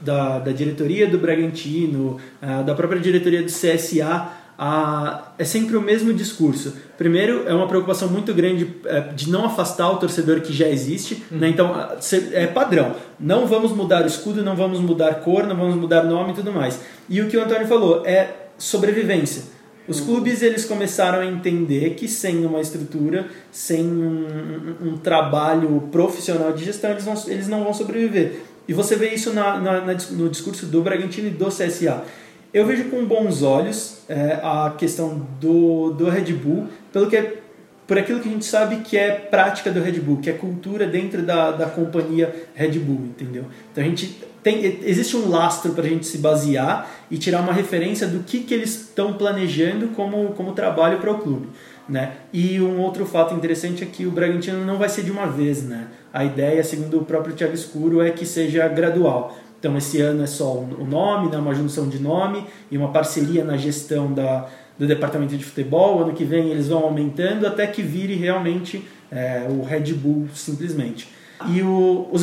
da, da diretoria do Bragantino, ah, da própria diretoria do CSA, ah, é sempre o mesmo discurso. Primeiro, é uma preocupação muito grande eh, de não afastar o torcedor que já existe. Né? Então, ah, é padrão. Não vamos mudar o escudo, não vamos mudar cor, não vamos mudar nome e tudo mais. E o que o Antônio falou é sobrevivência. Os clubes eles começaram a entender que sem uma estrutura, sem um, um- um trabalho profissional de gestão, eles, vão, eles não vão sobreviver. E você vê isso na, na- na no discurso do Bragantino e do CSA. Eu vejo com bons olhos é, a questão do, do Red Bull, pelo que é- por aquilo que a gente sabe que é prática do Red Bull, que é cultura dentro da, da companhia Red Bull, entendeu? Então a gente tem, existe um lastro para a gente se basear e tirar uma referência do que, que eles estão planejando como, como trabalho para o clube. Né? E um outro fato interessante é que o Bragantino não vai ser de uma vez. Né? A ideia, segundo o próprio Thiago Escuro, é que seja gradual. Então esse ano é só o nome, né? uma junção de nome e uma parceria na gestão da, do departamento de futebol. Ano que vem eles vão aumentando até que vire realmente é, o Red Bull simplesmente. E o, os,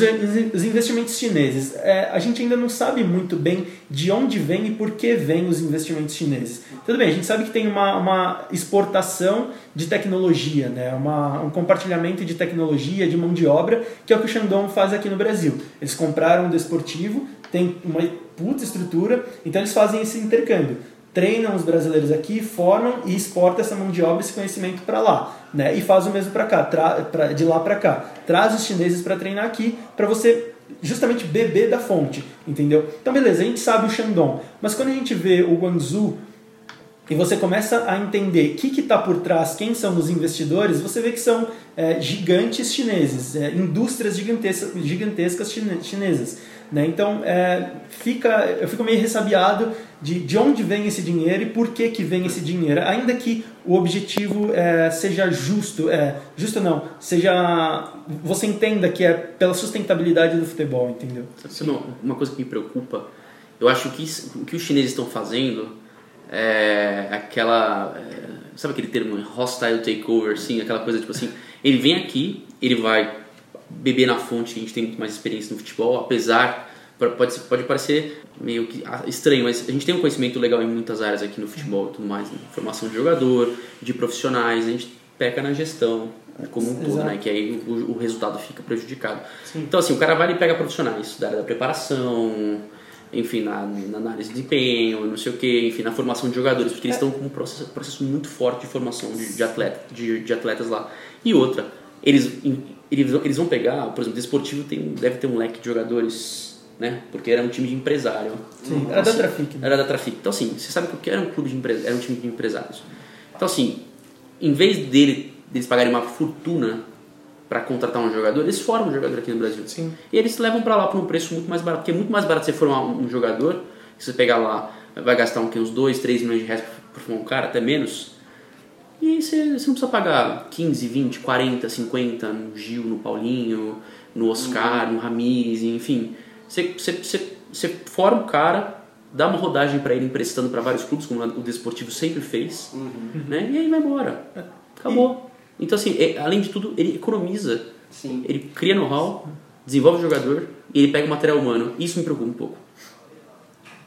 os investimentos chineses, é, a gente ainda não sabe muito bem de onde vem e por que vem os investimentos chineses. Tudo bem, a gente sabe que tem uma, uma exportação de tecnologia, né? uma, um compartilhamento de tecnologia, de mão de obra, que é o que o Shandong faz aqui no Brasil. Eles compraram um desportivo, tem uma puta estrutura, então eles fazem esse intercâmbio treinam os brasileiros aqui, formam e exporta essa mão de obra, esse conhecimento para lá, né? E faz o mesmo para cá, pra, de lá para cá. Traz os chineses para treinar aqui, para você justamente beber da fonte, entendeu? Então, beleza, a gente sabe o Shandong, mas quando a gente vê o Guangzhou e você começa a entender o que está por trás, quem são os investidores, você vê que são é, gigantes chineses, é, indústrias gigantescas, gigantescas chine- chinesas. Né? Então, é, fica, eu fico meio ressabiado de, de onde vem esse dinheiro e por que, que vem esse dinheiro. Ainda que o objetivo é, seja justo, é, justo não, seja você entenda que é pela sustentabilidade do futebol, entendeu? Uma, uma coisa que me preocupa? Eu acho que o que os chineses estão fazendo é aquela. é, sabe aquele termo hostile takeover, assim? Aquela coisa tipo assim: ele vem aqui, ele vai beber na fonte, a gente tem muito mais experiência no futebol, apesar. Pode, pode parecer meio que ah, estranho, mas a gente tem um conhecimento legal em muitas áreas aqui no futebol e tudo mais, né? formação de jogador, de profissionais, a gente peca na gestão como um todo, Exato. né? que aí o, o resultado fica prejudicado. Então, assim, o cara vai e pega profissionais da área da preparação, enfim, na, na análise de desempenho, não sei o que, enfim, na formação de jogadores, porque eles estão com um processo, processo muito forte de formação de, de, atleta, de, de atletas lá. E outra, eles, eles, vão- eles vão pegar, por exemplo, o Desportivo tem, deve ter um leque de jogadores, né? Porque era um time de empresário. Sim, era da Trafic. Né? Era da Trafic. Então, assim, você sabe que era um clube de empresa, era um time de empresários. Então, assim, em vez dele, deles pagarem uma fortuna para contratar um jogador, eles formam um jogador aqui no Brasil. Sim. E eles levam para lá por um preço muito mais barato, porque é muito mais barato você formar um jogador, que você pegar lá, vai gastar uns 2, 3 milhões de reais para formar um cara, até menos. E você, você não precisa pagar 15, 20, 40, 50 no Gil, no Paulinho, no Oscar, no Ramires, enfim. Você, você, você, você forma o cara, dá uma rodagem para ele emprestando para vários clubes, como o Desportivo sempre fez, né? e aí vai embora. Acabou. Então, assim, é- além de tudo, ele economiza. Sim. Ele cria know-how, desenvolve o jogador e ele pega o material humano. Isso me preocupa um pouco.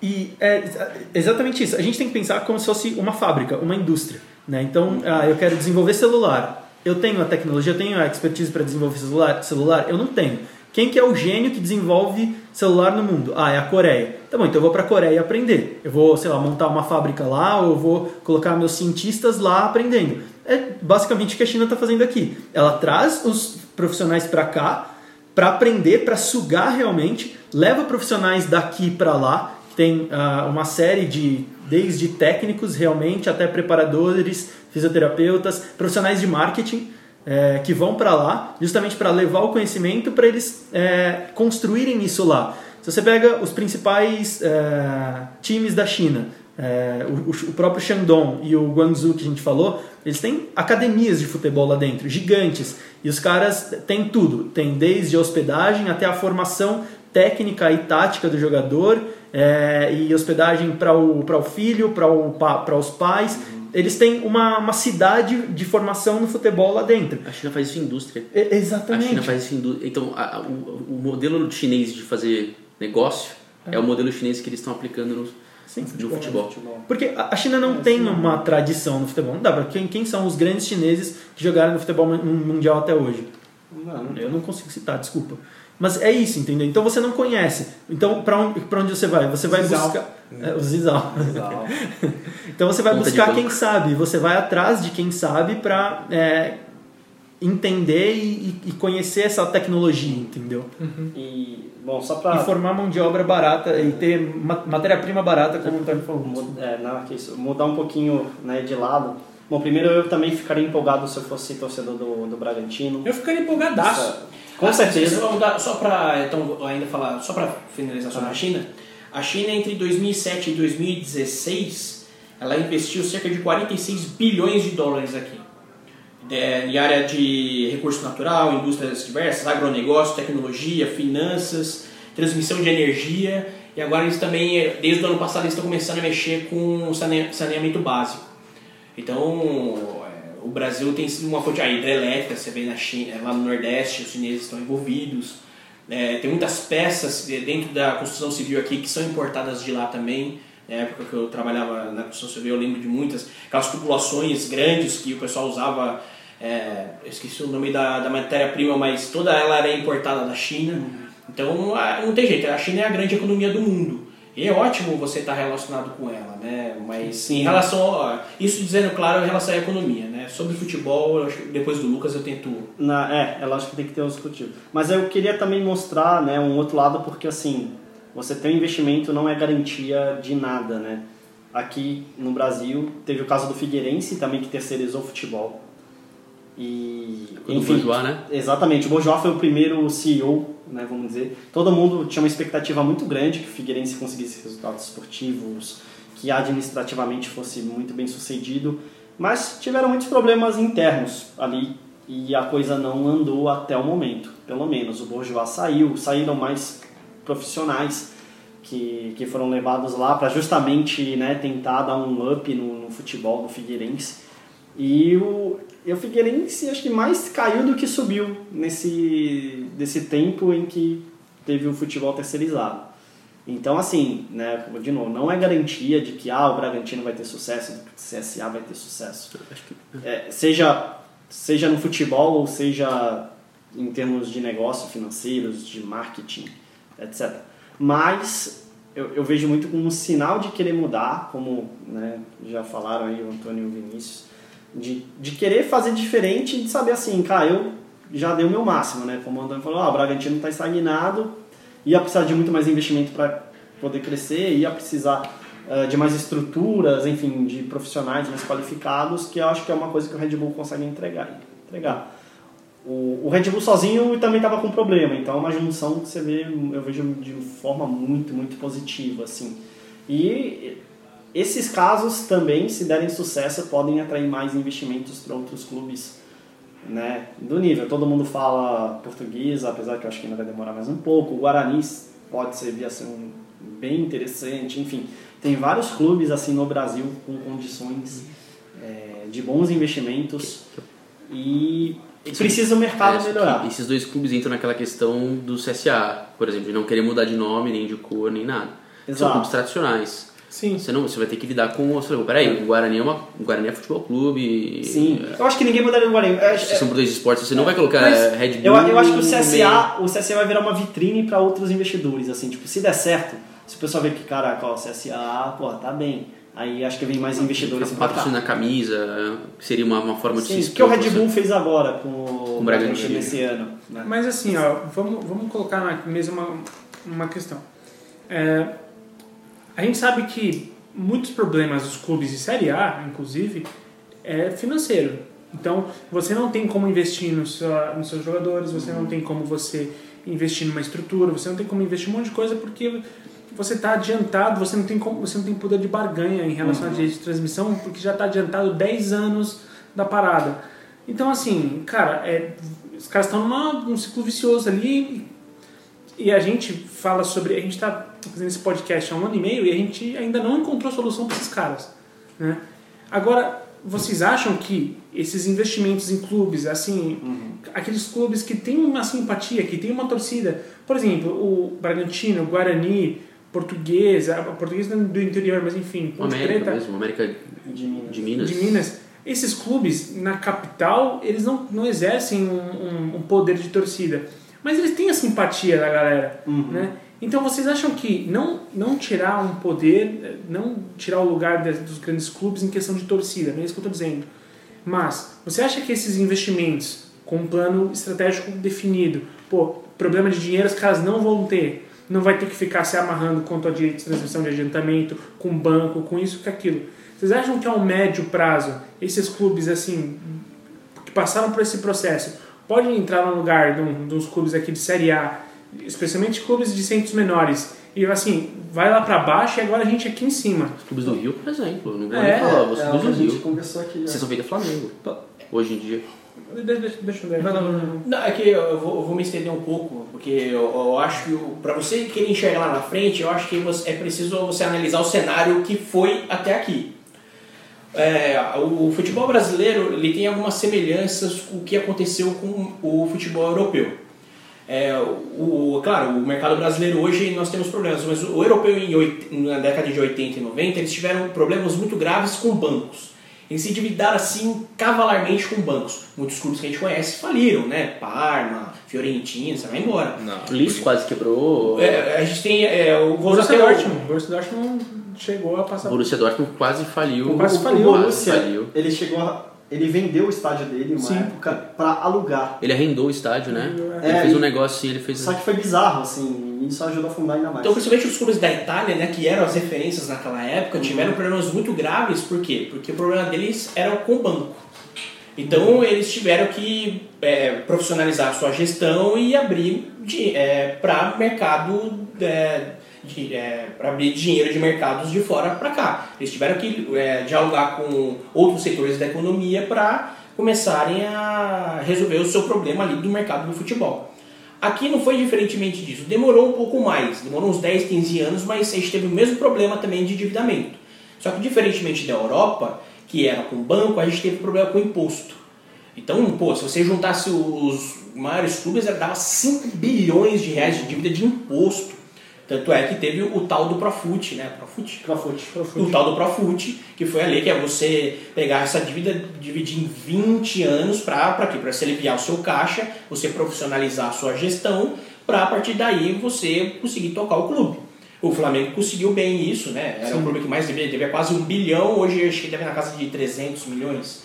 E é exa- exatamente isso. A gente tem que pensar como se fosse uma fábrica, uma indústria. Né? Então, ah, eu quero desenvolver celular. Eu tenho a tecnologia, eu tenho a expertise para desenvolver celular, celular? Eu não tenho. Quem que é o gênio que desenvolve celular no mundo? Ah, é a Coreia. Tá bom, então eu vou para a Coreia aprender. Eu vou, sei lá, montar uma fábrica lá ou eu vou colocar meus cientistas lá aprendendo. É basicamente o que a China está fazendo aqui. Ela traz os profissionais para cá para aprender, para sugar realmente, leva profissionais daqui para lá, tem ah, uma série de desde técnicos realmente até preparadores, fisioterapeutas, profissionais de marketing eh, que vão para lá justamente para levar o conhecimento para eles eh, construírem isso lá. Se você pega os principais eh, times da China, eh, o, o próprio Shandong e o Guangzhou que a gente falou, eles têm academias de futebol lá dentro, gigantes. E os caras têm tudo. Tem desde a hospedagem até a formação técnica e tática do jogador, é, e hospedagem para o, para o filho, para o, pa- para os pais. Eles têm uma, uma cidade de formação no futebol lá dentro. A China faz isso em indústria. A exatamente. China faz isso em indústria. Então, a- a- o, o modelo chinês de fazer negócio é, o modelo chinês que eles estão aplicando no, Sim, no futebol. Porque a a China não tem uma tradição no futebol. Não dá pra. Quem, quem são os grandes chineses que jogaram no futebol mun- mundial até hoje? Não, não Eu não consigo citar, desculpa. Mas é isso, entendeu? Então você não conhece. Então pra onde, pra onde você vai? Você vai Zizal. buscar. É, o Zizal. Legal. Então você vai Conta buscar quem sabe, você vai atrás de quem sabe para entender e, e- e conhecer essa tecnologia, entendeu? E, bom, só E pra... formar mão de obra barata e ter ma- matéria-prima barata, como o Antônio falou. É, não, que isso, mudar um pouquinho né, de lado. Bom, primeiro eu também ficaria empolgado se eu fosse torcedor do, do Bragantino. Eu ficaria empolgadaço. Com Ah, certeza. Só, mudar- só pra então, ainda falar, só para finalizar sobre a China, a China entre 2007 e 2016, ela investiu cerca de 46 bilhões de dólares aqui. É, em área de recurso natural, indústrias diversas, agronegócio, tecnologia, finanças, transmissão de energia e agora eles também, desde o ano passado, eles estão começando a mexer com sane- saneamento básico. Então, o Brasil tem sido uma fonte a hidrelétrica, você vê na China, lá no Nordeste, os chineses estão envolvidos. É, tem muitas peças de- dentro da construção civil aqui que são importadas de lá também. Na época que eu trabalhava na construção civil, eu lembro de muitas. Aquelas tubulações grandes que o pessoal usava, é, eu esqueci o nome da, da matéria-prima, mas toda ela era importada da China. Então, a- não tem jeito, a China é a grande economia do mundo. E é ótimo você estar relacionado com ela, né? Mas em relação a, isso dizendo claro em relação à economia, né? Sobre futebol, acho depois do Lucas eu tento Na, é, é lógico que tem que ter um discutido. Mas eu queria também mostrar né, um outro lado, porque assim, você ter um investimento não é garantia de nada, né? Aqui no Brasil, teve o caso do Figueirense também que terceirizou o futebol. E, Do Bourgeois, né? Exatamente, o Bourgeois foi o primeiro CEO, né, vamos dizer. Todo mundo tinha uma expectativa muito grande que o Figueirense conseguisse resultados esportivos, que administrativamente fosse muito bem sucedido, mas tiveram muitos problemas internos ali e a coisa não andou até o momento, pelo menos. O Bourgeois saiu, saíram mais profissionais que, que foram levados lá para justamente né, tentar dar um up no, no futebol do Figueirense. E o, e o Figueirense acho que mais caiu do que subiu nesse desse tempo em que teve o futebol terceirizado. Então, assim, né, de novo, não é garantia de que ah, o Bragantino vai ter sucesso, o CSA vai ter sucesso. É, seja, seja no futebol ou seja em termos de negócio, financeiros, de marketing, etc. Mas eu, eu vejo muito como um sinal de querer mudar, como né, já falaram aí o Antônio e o Vinícius, de, de querer fazer diferente e de saber assim, cara, eu já dei o meu máximo, né? Como o Antônio falou, ah, o Bragantino está estagnado, ia precisar de muito mais investimento para poder crescer, ia precisar eh, de mais estruturas, enfim, de profissionais mais qualificados, que eu acho que é uma coisa que o Red Bull consegue entregar. entregar. O, o Red Bull sozinho também estava com problema, então é uma junção que você vê, eu vejo de forma muito, muito positiva, assim. E esses casos também, se derem sucesso, podem atrair mais investimentos para outros clubes né, do nível. Todo mundo fala português, apesar que eu acho que ainda vai demorar mais um pouco. O Guarani pode servir a ser um bem interessante, enfim. Tem vários clubes assim no Brasil com condições é, de bons investimentos e precisa o mercado É, melhorar. Esses dois clubes entram naquela questão do CSA, por exemplo, de não querer mudar de nome, nem de cor, nem nada. São Exato. clubes tradicionais. Sim. Você, não, você vai ter que lidar com. Você fala, peraí, o Guarani é, uma, o Guarani é futebol clube. Sim, eu acho que ninguém mudaria o Guarani. É, Se são por dois esportes, você não vai colocar é, Red Bull. Eu, eu acho que o no. CSA, o CSA vai virar uma vitrine para outros investidores, assim, tipo, se der certo, se o pessoal ver que, caraca, ó, o CSA, pô, tá bem. Aí acho que vem mais investidores Patrocínio na camisa, seria uma, uma forma de Sim, se o que o Red Bull fez agora com o o Bragantino Bragantino. esse ano. Né? Mas assim, ó, vamos, vamos colocar na mesa uma, uma questão. É, a gente sabe que muitos problemas dos clubes de Série A, inclusive, é financeiro. Então, você não tem como investir no nos seus jogadores, você não tem como você investir numa estrutura, você não tem como investir um monte de coisa porque você está adiantado, você não tem como, você não tem poder de barganha em relação a direito de transmissão, porque já está adiantado 10 anos da parada. Então, assim, cara, é, os caras estão num ciclo vicioso ali e a gente fala sobre. A gente está fazendo esse podcast há um ano e meio e a gente ainda não encontrou solução para esses caras. Né? Agora, vocês acham que esses investimentos em clubes, assim, aqueles clubes que têm uma simpatia, que têm uma torcida, por exemplo, o Bragantino, o Guarani, Portuguesa, a Portuguesa do interior, mas enfim, O Ponte América Preta, mesmo, o América De Minas. de Minas. de Minas, esses clubes na capital, eles não, não exercem um, um- um poder de torcida, mas eles têm a simpatia da galera, né? Então vocês acham que não, não tirar um poder, não tirar o lugar das- dos grandes clubes em questão de torcida, não é isso que eu estou dizendo, mas você acha que esses investimentos com um plano estratégico definido, pô, problema de dinheiro os caras não vão ter, não vai ter que ficar se amarrando quanto a direito de transmissão de adiantamento, com banco, com isso, com aquilo. Vocês acham que ao médio prazo, esses clubes assim, que passaram por esse processo, podem entrar no lugar de um- dos clubes aqui de Série A, especialmente clubes de centros menores, e assim, vai lá pra baixo e agora a gente aqui em cima. Os clubes do Rio, por exemplo, não vou É, nem falar, os É o clubes do gente Rio. conversou aqui. Vocês são feitos Flamengo, hoje em dia. Deixa, deixa, deixa eu ver. Não, é que eu vou, eu vou me estender um pouco, porque eu, eu acho que pra você querer enxergar lá na frente, eu acho que você- é preciso você analisar o cenário que foi até aqui. É, o futebol brasileiro ele tem algumas semelhanças com o que aconteceu com o futebol europeu. É, o, claro, o mercado brasileiro hoje nós temos problemas, mas o europeu em na década de 80 e 90 eles tiveram problemas muito graves com bancos. Eles se endividaram assim cavalarmente com bancos. Muitos clubes que a gente conhece faliram, né? Parma, Fiorentina, você vai embora. Não. O Liz quase quebrou. É, a gente tem é, o Borussia Dortmund. Borussia Dortmund não chegou a O passar... Borussia Dortmund quase faliu. Quase o, faliu, o Borussia, faliu. ele chegou a, ele vendeu o estádio dele uma Sim. época pra alugar. Ele arrendou o estádio, né? É, ele fez e- um negócio e ele fez. Só que foi bizarro, assim, e isso ajudou a afundar ainda mais. Então, principalmente os clubes da Itália, né, que eram as referências naquela época, Uhum. tiveram problemas muito graves. Por quê? Porque o problema deles era com o banco. Então, eles tiveram que é, profissionalizar a sua gestão e abrir para mercado é, é, para abrir dinheiro de mercados de fora para cá. Eles tiveram que é, dialogar com outros setores da economia para começarem a resolver o seu problema ali do mercado do futebol. Aqui não foi diferentemente disso, demorou um pouco mais, demorou uns 10, 15 anos, mas a gente teve o mesmo problema também de endividamento. Só que diferentemente da Europa, que era com banco, a gente teve problema com imposto. Então, pô, se você juntasse os maiores clubes, dava 5 bilhões de reais de dívida de imposto. Tanto é que teve o tal do Profut, né? Profut? Profute. O tal do Profut, que foi a lei que é você pegar essa dívida, dividir em 20 anos para quê? Para você aliviar o seu caixa, você profissionalizar a sua gestão, para a partir daí você conseguir tocar o clube. O Flamengo conseguiu bem isso, né? Era o clube que mais devia, devia quase um bilhão, hoje eu acho que deve na casa de 300 milhões.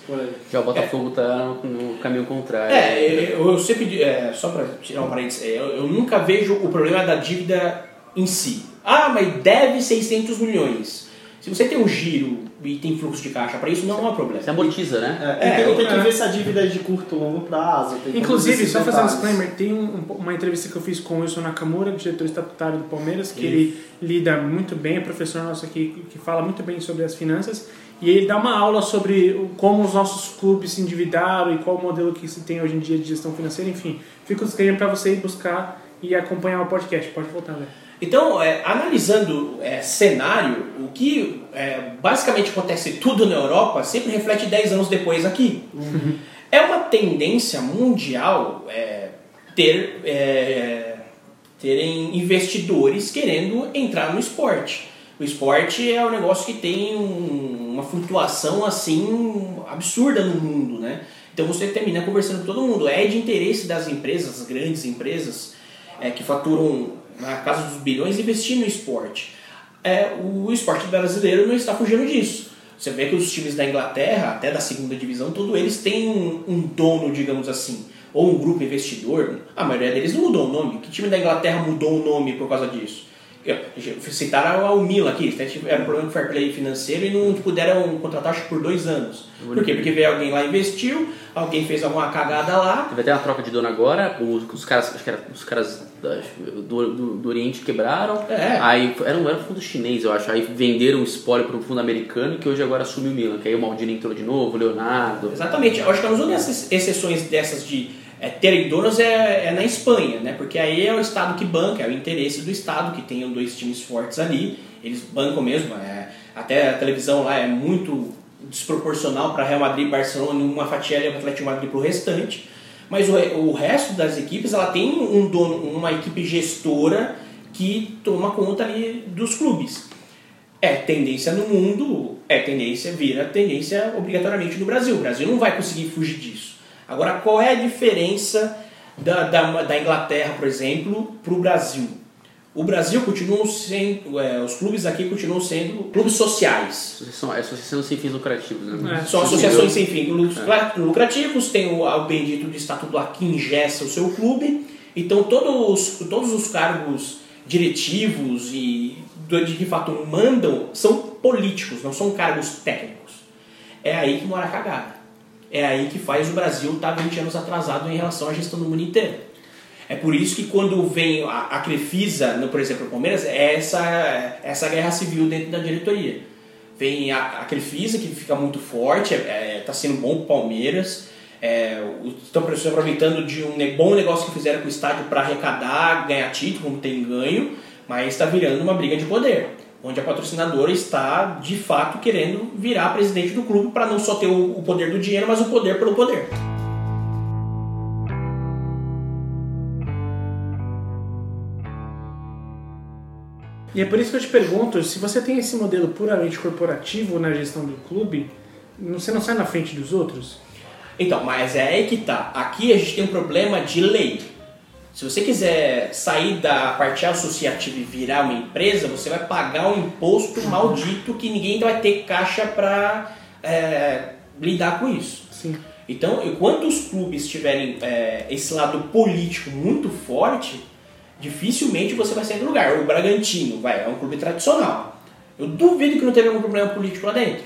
Já o Botafogo tá no caminho contrário. É, eu, eu sempre, é, só para tirar um parênteses, é, eu, eu nunca vejo o problema da dívida em si. Ah, mas deve 600 milhões. Se você tem um giro e tem fluxo de caixa para isso, não é um problema. Você amortiza, né? É, É, tem, tem que é. ver se a dívida é de curto ou longo prazo. Inclusive, só fazer um disclaimer, tem um- uma entrevista que eu fiz com o Wilson Nakamura, diretor estatutário do Palmeiras, que ele lida muito bem, é professor nosso aqui, que fala muito bem sobre as finanças, e ele dá uma aula sobre como os nossos clubes se endividaram e qual o modelo que se tem hoje em dia de gestão financeira, enfim. Fica o disclaimer para você ir buscar e acompanhar o podcast. Pode voltar, Léo. Então, é, analisando é, cenário, o que é, basicamente acontece tudo na Europa sempre reflete 10 anos depois aqui. É uma tendência mundial é, ter, é, terem investidores querendo entrar no esporte. O esporte é um negócio que tem um- uma flutuação assim absurda no mundo, né? Então você termina conversando com todo mundo. É de interesse das empresas, as grandes empresas, é, que faturam na casa dos bilhões, investir no esporte. É, o esporte brasileiro não está fugindo disso. Você vê que os times da Inglaterra, até da segunda divisão, todos eles têm um, um dono, digamos assim, ou um grupo investidor. A maioria deles não mudou o nome. Que time da Inglaterra mudou o nome por causa disso? Citaram o Milan aqui, era um problema de fair play financeiro e não puderam contratar acho por dois anos. Por quê? Porque veio alguém lá investiu, alguém fez alguma cagada lá, Teve até uma troca de dono agora, os, os caras, acho que era, os caras do, do, do Oriente quebraram, É. aí era um, era um fundo chinês, eu acho, aí venderam o espólio para um fundo americano que hoje agora assume o Milan, que aí o Maldini entrou de novo, o Leonardo. Exatamente. Eu acho que as únicas exceções dessas de é, terem donos é, é na Espanha, né? Porque aí é o Estado que banca, é o interesse do Estado que tenham dois times fortes ali. Eles bancam mesmo. é, até a televisão lá é muito desproporcional para Real Madrid e Barcelona, uma fatia o Atlético Madrid para o restante. Mas o, o resto das equipes, ela tem um dono, uma equipe gestora que toma conta ali dos clubes. É tendência no mundo, é tendência, vira tendência obrigatoriamente no Brasil. O Brasil não vai conseguir fugir disso. Agora, qual é a diferença da, da, da Inglaterra, por exemplo, para o Brasil? O Brasil continua sendo, é, os clubes aqui continuam sendo clubes sociais. Associação, é associação sem fins lucrativos, né? É. São associações sem fim lucra- lucrativos, tem o, o bendito do estatuto lá que ingessa o seu clube. Então todos, todos os cargos diretivos e de fato mandam são políticos, não são cargos técnicos. É aí que mora a cagada. É aí que faz o Brasil estar 20 anos atrasado em relação à gestão do mundo inteiro. É por isso que quando vem a, a Crefisa, no, por exemplo, o Palmeiras, é essa, essa guerra civil dentro da diretoria. Vem a, a Crefisa, que fica muito forte, está é, tá sendo bom para o Palmeiras. É, Estão aproveitando de um bom negócio que fizeram com o estádio para arrecadar, ganhar título, como tem ganho, mas está virando uma briga de poder. Onde a patrocinadora está, de fato, querendo virar presidente do clube para não só ter o, poder do dinheiro, mas o poder pelo poder. E é por isso que eu te pergunto, se você tem esse modelo puramente corporativo na gestão do clube, Você não sai na frente dos outros? Então, mas é aí que tá. Aqui a gente tem um problema de lei. Se você quiser sair da parte associativa e virar uma empresa, você vai pagar um imposto maldito que ninguém vai ter caixa para lidar com isso. Sim. Então, enquanto os clubes tiverem é, esse lado político muito forte, dificilmente você vai sair do lugar. O Bragantino, vai, é um clube tradicional. Eu duvido que não teve algum problema político lá dentro.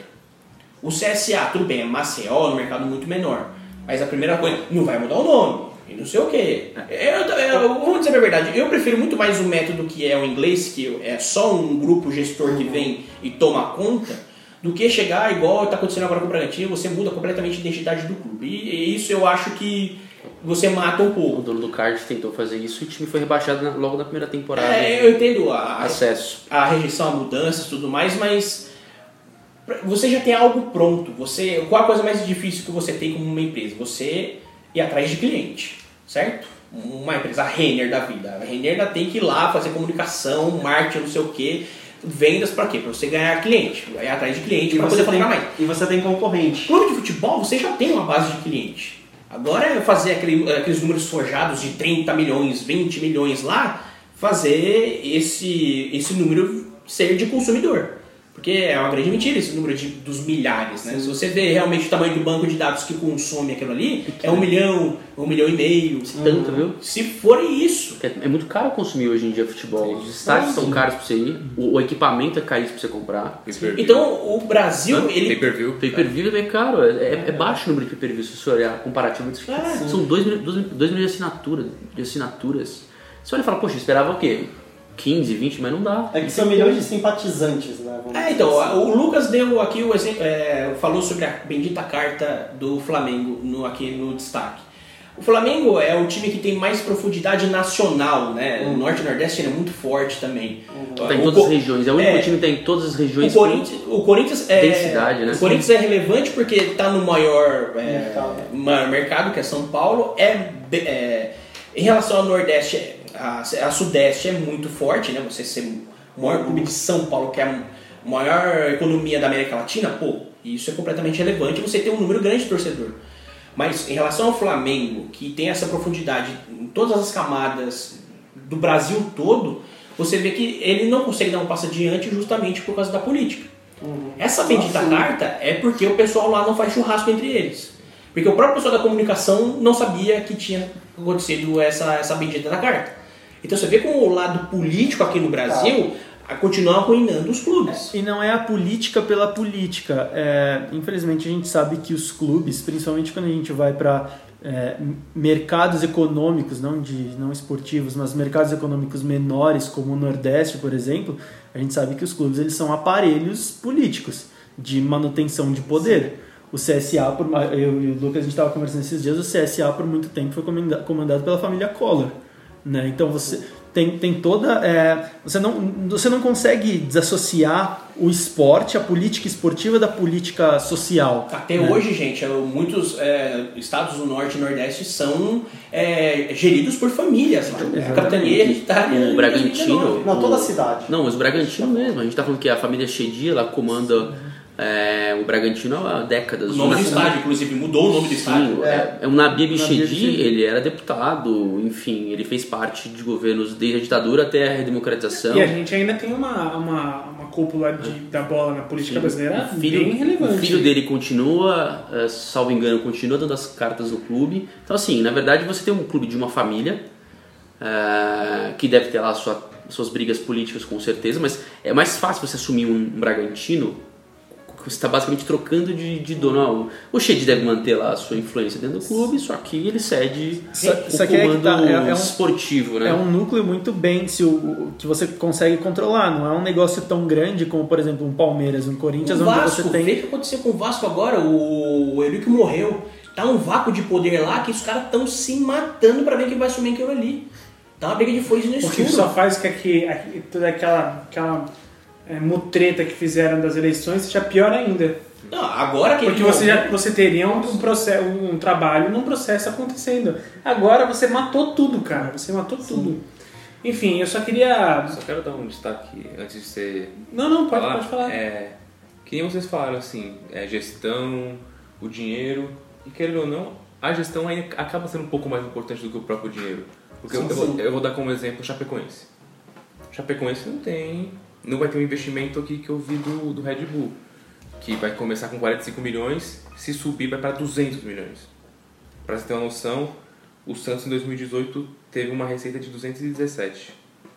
O CSA, tudo bem, é Maceió, no mercado muito menor. Mas a primeira coisa, não vai mudar o nome. E não sei o quê. Eu, eu, eu- vamos dizer a verdade, eu prefiro muito mais o método que é o inglês, que é só um grupo gestor que vem e toma conta, do que chegar igual está acontecendo agora com o Bragantino, você muda completamente a identidade do clube. E, e isso eu acho que você mata um O pouco. dono do Card tentou fazer isso e o time foi rebaixado na- logo na primeira temporada. É, eu entendo a, Acesso. a rejeição a mudanças e tudo mais, mas você já tem algo pronto. Você, qual a coisa mais difícil que você tem como uma empresa? Você ir atrás de cliente, certo? Uma empresa Renner da vida. A Renner ainda tem que ir lá fazer comunicação, marketing, não sei o quê, vendas para quê? Para você ganhar cliente, ir atrás de cliente E para você, poder faturar mais. e você tem concorrente. Clube de futebol, você já tem uma base de cliente. Agora é fazer aquele- aqueles números forjados de 30 milhões, 20 milhões lá, fazer esse, esse número ser de consumidor. Porque é uma grande mentira esse número de, dos milhares, né? Se você vê realmente o tamanho do banco de dados que consome aquilo ali, é um milhão, um milhão e meio. Tanto, viu? Se for isso, É, é muito caro consumir hoje em dia futebol. Os estádios são caros pra você ir, o, o equipamento é caro pra você comprar. Então o Brasil, ele Pay-per-view. Pay-per-view é caro, é, é- é baixo o número de pay-per-view, se você olhar comparativo. É. são 2 milhões de assinaturas, de assinaturas. Você olha e fala, poxa, esperava o quê? 15, 20, mas não dá. É que são milhões de simpatizantes, né? vamos É, então, assim. o Lucas deu aqui o exemplo, é, falou sobre a bendita carta do Flamengo no, aqui no destaque. O Flamengo é o time que tem mais profundidade nacional, né? O Norte e Nordeste é muito forte também. Tá em todas as regiões, é o único é, time que tá em todas as regiões. O Corinthians, o Corinthians é Densidade, né? O Corinthians é relevante porque está no maior é, Mercado. maior mercado, que é São Paulo. É, é, em relação ao Nordeste, a, a Sudeste é muito forte, né? Você ser o maior clube de São Paulo, que é a maior economia da América Latina, pô, isso é completamente relevante. Você tem um número grande de torcedor. Mas em relação ao Flamengo, que tem essa profundidade em todas as camadas do Brasil todo, você vê que ele não consegue dar um passo adiante justamente por causa da política. Essa bendita carta é porque o pessoal lá não faz churrasco entre eles. Porque o próprio pessoal da comunicação não sabia que tinha acontecido essa, essa bendita da carta. Então você vê como o lado político aqui no Brasil a continua arruinando os clubes. E não é a política pela política. É, infelizmente a gente sabe que os clubes, principalmente quando a gente vai para mercados econômicos, não de não esportivos, mas mercados econômicos menores, como o Nordeste, por exemplo, a gente sabe que os clubes eles são aparelhos políticos de manutenção de poder. O CSA, por, eu e o Lucas a gente estava conversando esses dias, o CSA por muito tempo foi comanda- comandado pela família Collor. Né? Então você tem, tem toda. é, você, não, você não consegue desassociar o esporte, a política esportiva da política social. Até né? hoje, gente, é, muitos é, estados do Norte e Nordeste são é, geridos por famílias. A capitania hereditária. O Bragantino. Não, toda a cidade. Não, mas o Bragantino mesmo. A gente tá falando que a família Chedi, ela comanda é, o Bragantino há décadas. O nome do estádio, inclusive, mudou o nome do estádio. Sim, é, é o Nabib Nabib Chedi, Chedi. ele era deputado, enfim, ele fez parte de governos desde a ditadura até a redemocratização. E a gente ainda tem uma, uma, uma cúpula de, da bola na política brasileira O filho, bem relevante. o filho dele continua, eh, salvo engano, continua dando as cartas no clube. Então, assim, na verdade, você tem um clube de uma família eh, que deve ter lá sua, suas brigas políticas, com certeza, mas é mais fácil você assumir um, um Bragantino. Você está basicamente trocando de, de dono. Ah, o- O Shade deve manter lá a sua influência dentro do clube, só que ele cede Só- o só que é que comando tá, é- é um- esportivo, né? É um núcleo muito bem se o, o- que você consegue controlar. Não é um negócio tão grande como, por exemplo, um Palmeiras, um Corinthians, O onde Vasco, você tem. vê o que aconteceu com o Vasco agora, o, o Eurico morreu. Tá um vácuo de poder lá que os caras estão se matando pra ver quem vai assumir aquilo ali. Tá uma briga de foice no escuro. só faz com que aqui- toda aquela, aquela é, mutreta que fizeram das eleições seja pior ainda. Não, agora que Porque você, já, você teria um, um, processo, um trabalho num processo acontecendo. Agora você matou tudo, cara. Você matou tudo. Enfim, eu só queria. Só quero dar um destaque antes de você Não, não, pode, falar. pode falar. É, que nem vocês falaram assim, é gestão, o dinheiro, e querendo ou não, a gestão aí acaba sendo um pouco mais importante do que o próprio dinheiro. Porque eu, eu vou, eu vou dar como exemplo o Chapecoense. O Chapecoense não tem, não vai ter um investimento aqui que eu vi do, do Red Bull, que vai começar com 45 milhões, se subir vai para 200 milhões. Para você ter uma noção, o Santos em 2018 teve uma receita de 217.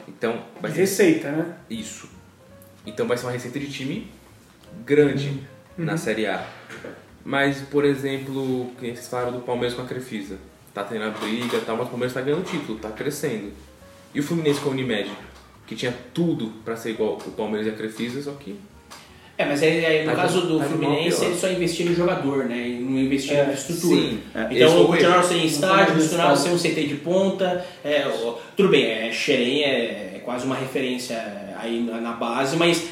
Então, vai ser Receita, né? isso. Então vai ser uma receita de time grande Uhum. na Série A. Mas, por exemplo, que vocês falaram do Palmeiras com a Crefisa. Tá tendo a briga e tal, mas o Palmeiras tá ganhando título, tá crescendo. E o Fluminense com a Unimed, que tinha tudo pra ser igual o Palmeiras e a Crefisa, só que É, mas aí, aí, no Tá caso do tá Fluminense, pior. ele só investia no jogador, né? E não investia É, na estrutura. sim. É, Então, continuava erro. sem estádio, foi continuava sem um CT de ponta. É, tudo bem, é, Xerém é, é quase uma referência aí na, na base, mas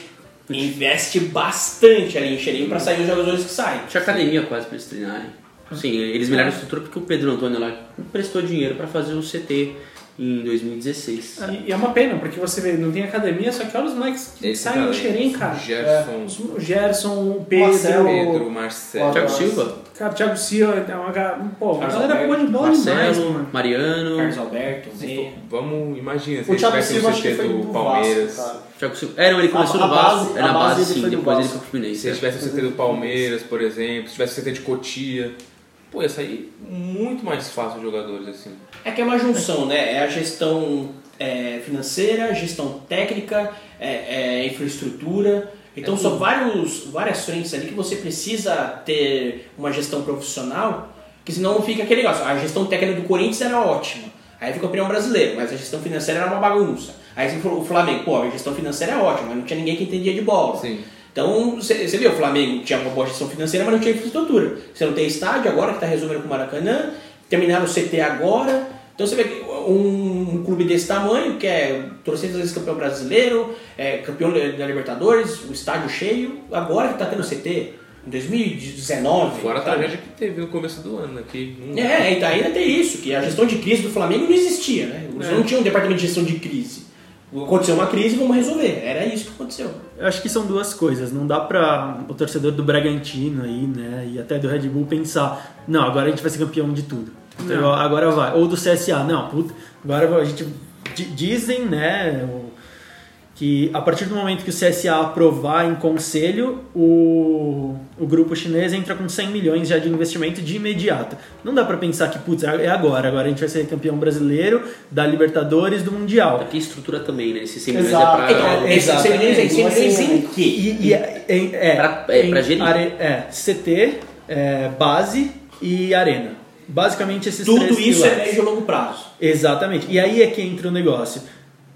investe bastante ali em Xerém pra sair os jogadores que saem. Tinha academia quase pra eles treinarem. Sim, eles melhoraram a estrutura porque o Pedro Antônio lá prestou dinheiro pra fazer o CT em 2016. E, e é uma pena, porque você vê, não tem academia, só que olha os moleques que Esse saem do Xerém, cara. Gerson, O Gerson, o Pedro, Marcelo, Pedro, Marcelo. Thiago. Silva, cara, o Thiago Silva, é uma, pô, a Carlos galera boa de bola demais, Marcelo, mano. Mariano. Carlos Alberto, for- Vamos, imagina, se O ele Thiago tivesse Silva acho que CT foi do do Palmeiras, Vasco. Thiago Silva. É, não, ele começou A- no Vasco, base- é na base sim, depois ele foi pro Fluminense. se ele tivesse o CT do Palmeiras, por exemplo, se tivesse o CT de Cotia, pô, ia sair muito mais fácil os jogadores assim. É que é uma junção, né? É a gestão é, financeira, gestão técnica, é, é infraestrutura. Então são vários, várias frentes ali que você precisa ter uma gestão profissional, que senão fica aquele negócio. A gestão técnica do Corinthians era ótima. Aí fica o campeão brasileiro, mas a gestão financeira era uma bagunça. Aí você falou, o Flamengo, pô, a gestão financeira é ótima, mas não tinha ninguém que entendia de bola. Sim. Então, você você viu, o Flamengo tinha uma boa gestão financeira, mas não tinha infraestrutura. Você não tem estádio agora, que está resolvendo com o Maracanã, terminaram o CT agora. Então você vê que um, um clube desse tamanho, que é torcendo vezes campeão brasileiro, é, campeão da Libertadores, o estádio cheio, agora que está tendo CT, em 2019. Fora a sabe? tragédia que teve no começo do ano, né? Que não- É, ainda, ainda tem isso, que a gestão de crise do Flamengo não existia, né? Eles É. não tinham um departamento de gestão de crise. Aconteceu uma crise, vamos resolver. Era isso que aconteceu. Eu acho que são duas coisas. Não dá pra o torcedor do Bragantino aí, né, e até do Red Bull pensar, não, agora a gente vai ser campeão de tudo. Então, agora vai. Ou do CSA, não, puta, agora a gente di- dizem, né, que a partir do momento que o CSA aprovar em conselho, o, o grupo chinês entra com 100 milhões já de investimento de imediato. Não dá pra pensar que, putz, é agora, agora a gente vai ser campeão brasileiro, da Libertadores, do Mundial. Aqui estrutura também, né? Esses 100 milhões Exato. é pra... Então, é, esses 100 milhões aí, 100 Não vai milhões ser- em quê? E, e é, é, é, Pra- é, em pra gerir. are- é, CT, é, base e arena. Basicamente esses Tudo três isso é pilares. médio e longo prazo. Exatamente. E aí é que entra o negócio.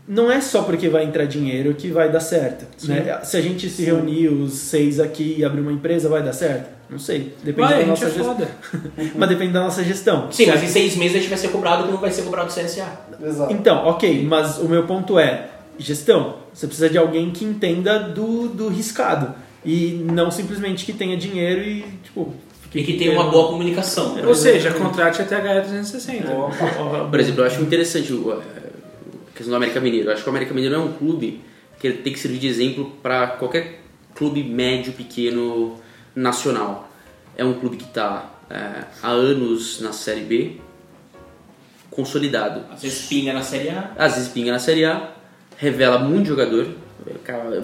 Não é só porque vai entrar dinheiro que vai dar certo. Né? Se a gente se reunir os seis aqui e abrir uma empresa, vai dar certo? Não sei. Depende Vai, da a gente nossa é gestão. foda. Mas depende da nossa gestão. Sim, mas em seis meses a gente vai ser cobrado como vai ser cobrado do CSA. Exato. Então, ok, mas o meu ponto é gestão. Você precisa de alguém que entenda do, do riscado. E não simplesmente que tenha dinheiro e, tipo... E que tenha uma boa comunicação. Ou seja, contrate a TH 360. Por exemplo, eu acho interessante o- a questão do América Mineiro. Eu acho que o América Mineiro é um clube que ele tem que servir de exemplo para qualquer clube médio, pequeno, nacional. É um clube que está há anos na Série B, consolidado. Às vezes pinga na Série A. Às vezes pinga na Série A, revela muito jogador.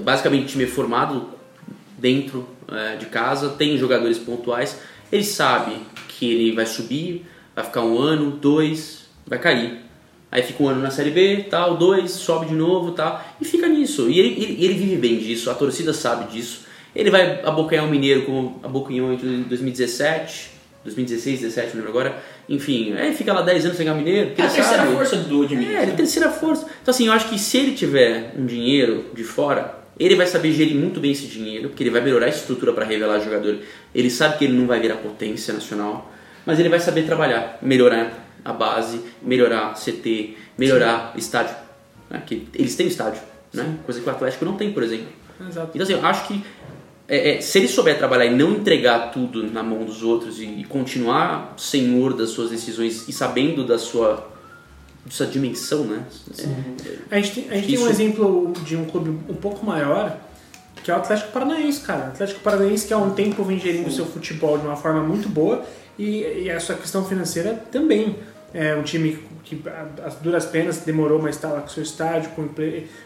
Basicamente, time é formado dentro eh, de casa, tem jogadores pontuais. Ele sabe que ele vai subir, vai ficar um ano, dois, vai cair. Aí fica um ano na Série B, tal, dois, sobe de novo, tal, e fica nisso. E ele, ele, ele vive bem disso, a torcida sabe disso. Ele vai abocanhar o Mineiro como abocanhou em 2017, 2016, 2017, não lembro agora. Enfim, aí fica lá 10 anos sem ganhar o Mineiro. É a terceira sabe. força do Edmilson. É, ele é terceira força. Então assim, eu acho que se ele tiver um dinheiro de fora, ele vai saber gerir muito bem esse dinheiro, porque ele vai melhorar a estrutura para revelar jogador. Ele sabe que ele não vai virar potência nacional, mas ele vai saber trabalhar, melhorar a base, melhorar CT, melhorar estádio. Né? Que eles têm estádio, né? coisa que o Atlético não tem, por exemplo. Exato. Então assim, eu acho que é, é, se ele souber trabalhar e não entregar tudo na mão dos outros e, e continuar senhor das suas decisões e sabendo da sua, da sua dimensão, né? A gente tem, a gente tem um exemplo de um clube um pouco maior, que é o Atlético Paranaense, cara. O Atlético Paranaense que há um tempo vem gerindo o seu futebol de uma forma muito boa e, e a sua questão financeira também. É um time que, as duras penas, demorou, mas está lá com seu estádio, com,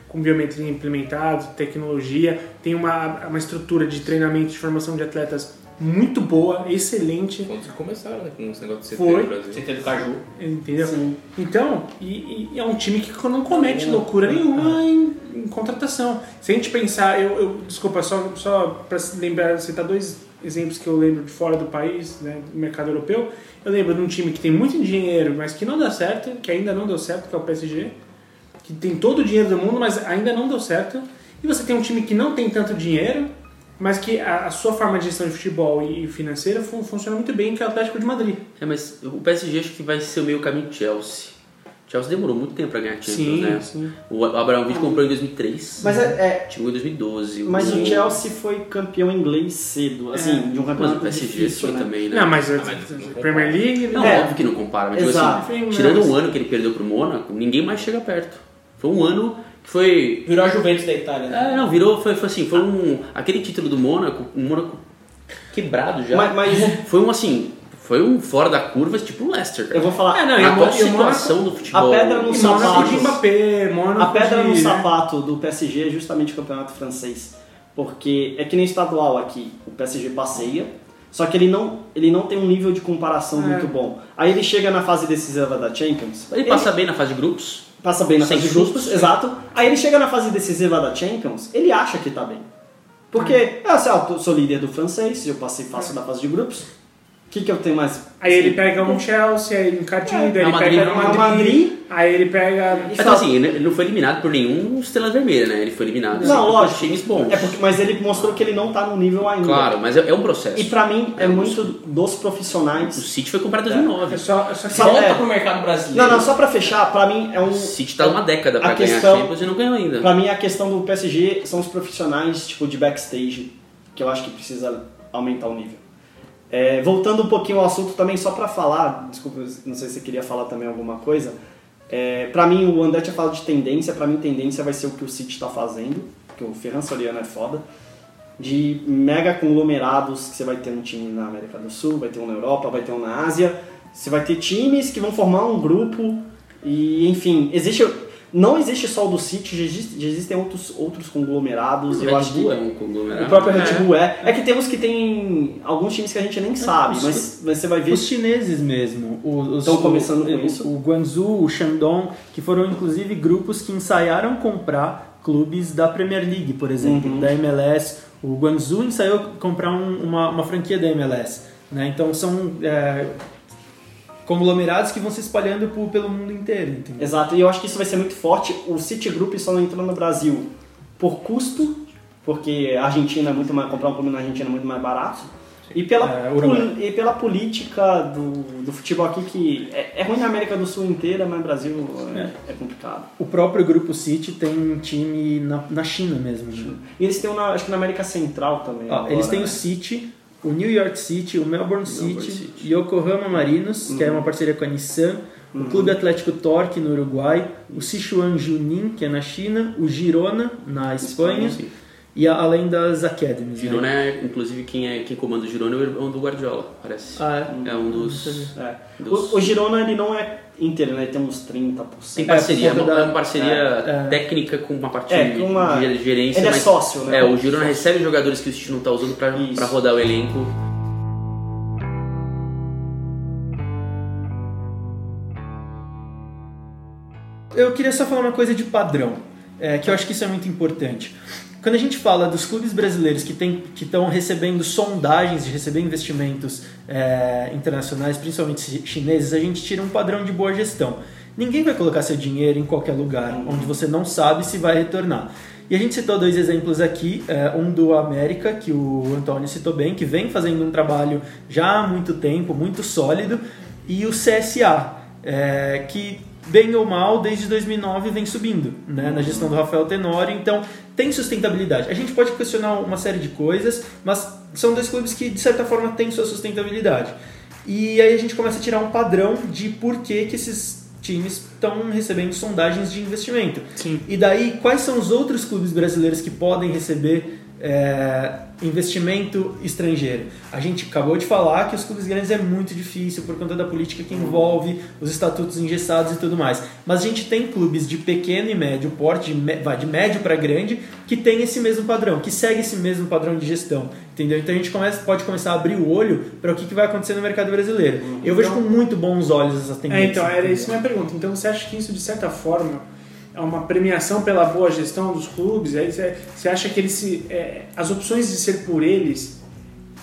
com biometria implementada, tecnologia, tem uma, uma estrutura de treinamento, de formação de atletas muito boa, excelente. Quando vocês começaram, né? Com esse negócio de CT Foi. no Brasil. CT do Caju. Entendeu? Sim. Então, e, e é um time que não comete loucura nenhuma em, em contratação. Se a gente pensar, eu, eu- desculpa, só, só para lembrar, citar dois exemplos que eu lembro de fora do país, né, do mercado europeu. Eu lembro de um time que tem muito dinheiro, mas que não dá certo, que ainda não deu certo, que é o PSG, que tem todo o dinheiro do mundo, mas ainda não deu certo. E você tem um time que não tem tanto dinheiro, mas que a, a sua forma de gestão de futebol e, e financeira fun- funciona muito bem, que é o Atlético de Madrid. É, mas o PSG acho que vai ser o meio caminho Chelsea. Chelsea demorou muito tempo pra ganhar Champions, Sim, né? sim. O Abramovich comprou em 2003. Mas é, é- Chegou em 2012. mas o o Chelsea foi campeão inglês cedo, assim, de um Mas o campeonato PSG difícil, foi né? também, né? Não, mas, Ah, a mas não compara. Premier League... Não, É. óbvio que não compara, mas tipo Exato. assim, Sim, tirando um ano que ele perdeu pro Mônaco, ninguém mais chega perto. Foi um ano foi. Virou a Juventus da Itália, né? É, não, virou, foi, foi assim, foi um. Aquele título do Mônaco, um Mônaco quebrado já. Mas, mas Foi um assim, foi um fora da curva, tipo o Leicester, cara. eu vou falar, É, não, a atual situação do futebol. a pedra no E sapatos. de Mbappé, Mônaco A pedra de, no né? sapato do PSG é justamente o campeonato francês. Porque é que nem estadual aqui, o PSG passeia, só que ele não, ele não tem um nível de comparação É. muito bom. Aí ele chega na fase decisiva da Champions. Ele passa bem na fase de grupos. Passa bem na sem fase de grupos, exato. Aí ele chega na fase decisiva da Champions, ele acha que tá bem. Porque, é, assim, ah, eu sou líder do francês, eu passei fácil da fase de grupos. O que, que eu tenho mais? Aí ele pega um Chelsea, aí encardido, aí ele Madrid, pega um Madrid, Madrid. aí ele pega... E Mas fala- assim, ele não foi eliminado por nenhum estrela vermelha, né? Ele foi eliminado Não, sempre por lógico. times bons. É porque, mas ele mostrou que ele não tá no nível ainda. Claro, mas é, é um processo. E pra mim é É, muito dos O profissionais. City foi comprado em 2009. É só, é só que- Só- Volta é. pro mercado brasileiro. Não, não, só pra fechar, pra mim é um. O City tá uma década pra A ganhar questão- Champions e não ganhou ainda. Pra mim a questão do PSG são os profissionais tipo de backstage, que eu acho que precisa aumentar o nível. É, voltando um pouquinho ao assunto também, só pra falar, desculpa, não sei se você queria falar também alguma coisa. É, pra mim, o André tinha falado de tendência, pra mim tendência vai ser o que o City tá fazendo, porque o Ferran Soriano é foda. De mega conglomerados que você vai ter um time na América do Sul, vai ter um na Europa, vai ter um na Ásia. Você vai ter times que vão formar um grupo e, enfim, existe... Não existe só o do City, já, existe- já existem outros, outros conglomerados. O eu Red acho Bull que é um conglomerado. o próprio Red É. Bull é. É que temos que tem alguns times que a gente nem sabe, os- mas, mas você vai ver. Os chineses mesmo. Os, Estão começando com o, isso? O Guangzhou, o Shandong, que foram inclusive grupos que ensaiaram comprar clubes da Premier League, por exemplo, Uhum. da MLS. O Guangzhou ensaiou comprar um- uma, uma franquia da MLS. Né? Então são é, conglomerados que vão se espalhando por- pelo mundo inteiro. Entendeu? Exato, e eu acho que isso vai ser muito forte. O City Group só não entrou no Brasil por custo, porque a Argentina é muito mais. comprar um clube na Argentina é muito mais barato. E pela, É, pol- e pela política do, do futebol aqui, que é, é ruim na América do Sul inteira, mas no Brasil é, é complicado. O próprio Grupo City tem um time na, na China mesmo. né? E eles têm, um na, acho que na América Central também. Ó, agora, eles têm né? o City, o New York City, o Melbourne, Melbourne City, City. Yokohama Marinos, que é uma parceria com a Nissan, o Clube Atlético Torque no Uruguai, o Sichuan Junin, que é na China, o Girona na Espanha, Sim. E a- além das academies. né? Girona é, inclusive, quem, é, quem comanda o Girona é o irmão do Guardiola, parece. Ah, é? É um dos. É. dos- O, o Girona ele não é inteiro, né? Ele tem uns 30%. Tem parceria, é por uma, é da- uma parceria é, é. técnica com uma parte É, com uma- de gerência. Ele é sócio, né? É, o Girona recebe jogadores que o City não tá usando pra rodar o elenco. Eu queria só falar uma coisa de padrão, é, que eu acho que isso é muito importante. Quando a gente fala dos clubes brasileiros que estão recebendo sondagens de receber investimentos é, internacionais, principalmente chi- chineses, a gente tira um padrão de boa gestão. Ninguém vai colocar seu dinheiro em qualquer lugar onde você não sabe se vai retornar. E a gente citou dois exemplos aqui, é, um do América, que o Antônio citou bem, que vem fazendo um trabalho já há muito tempo, muito sólido, e o CSA, é, que bem ou mal, desde 2009 vem subindo, né, na gestão do Rafael Tenório, então tem sustentabilidade. A gente pode questionar uma série de coisas, mas são dois clubes que de certa forma têm sua sustentabilidade. E aí a gente começa a tirar um padrão de por que, que esses times estão recebendo sondagens de investimento. Sim. E daí, quais são os outros clubes brasileiros que podem receber é, investimento estrangeiro. A gente acabou de falar que os clubes grandes é muito difícil por conta da política que envolve os estatutos engessados e tudo mais. Mas a gente tem clubes de pequeno e médio porte, de, vai de médio para grande, que tem esse mesmo padrão, que segue esse mesmo padrão de gestão. Entendeu? Então a gente começa, pode começar a abrir o olho para o que, que vai acontecer no mercado brasileiro. Eu vejo com muito bons olhos essas É, tendências. então, era isso a minha pergunta. Então você acha que isso, de certa forma, é uma premiação pela boa gestão dos clubes? Aí você, acha que eles se, é, as opções de ser por eles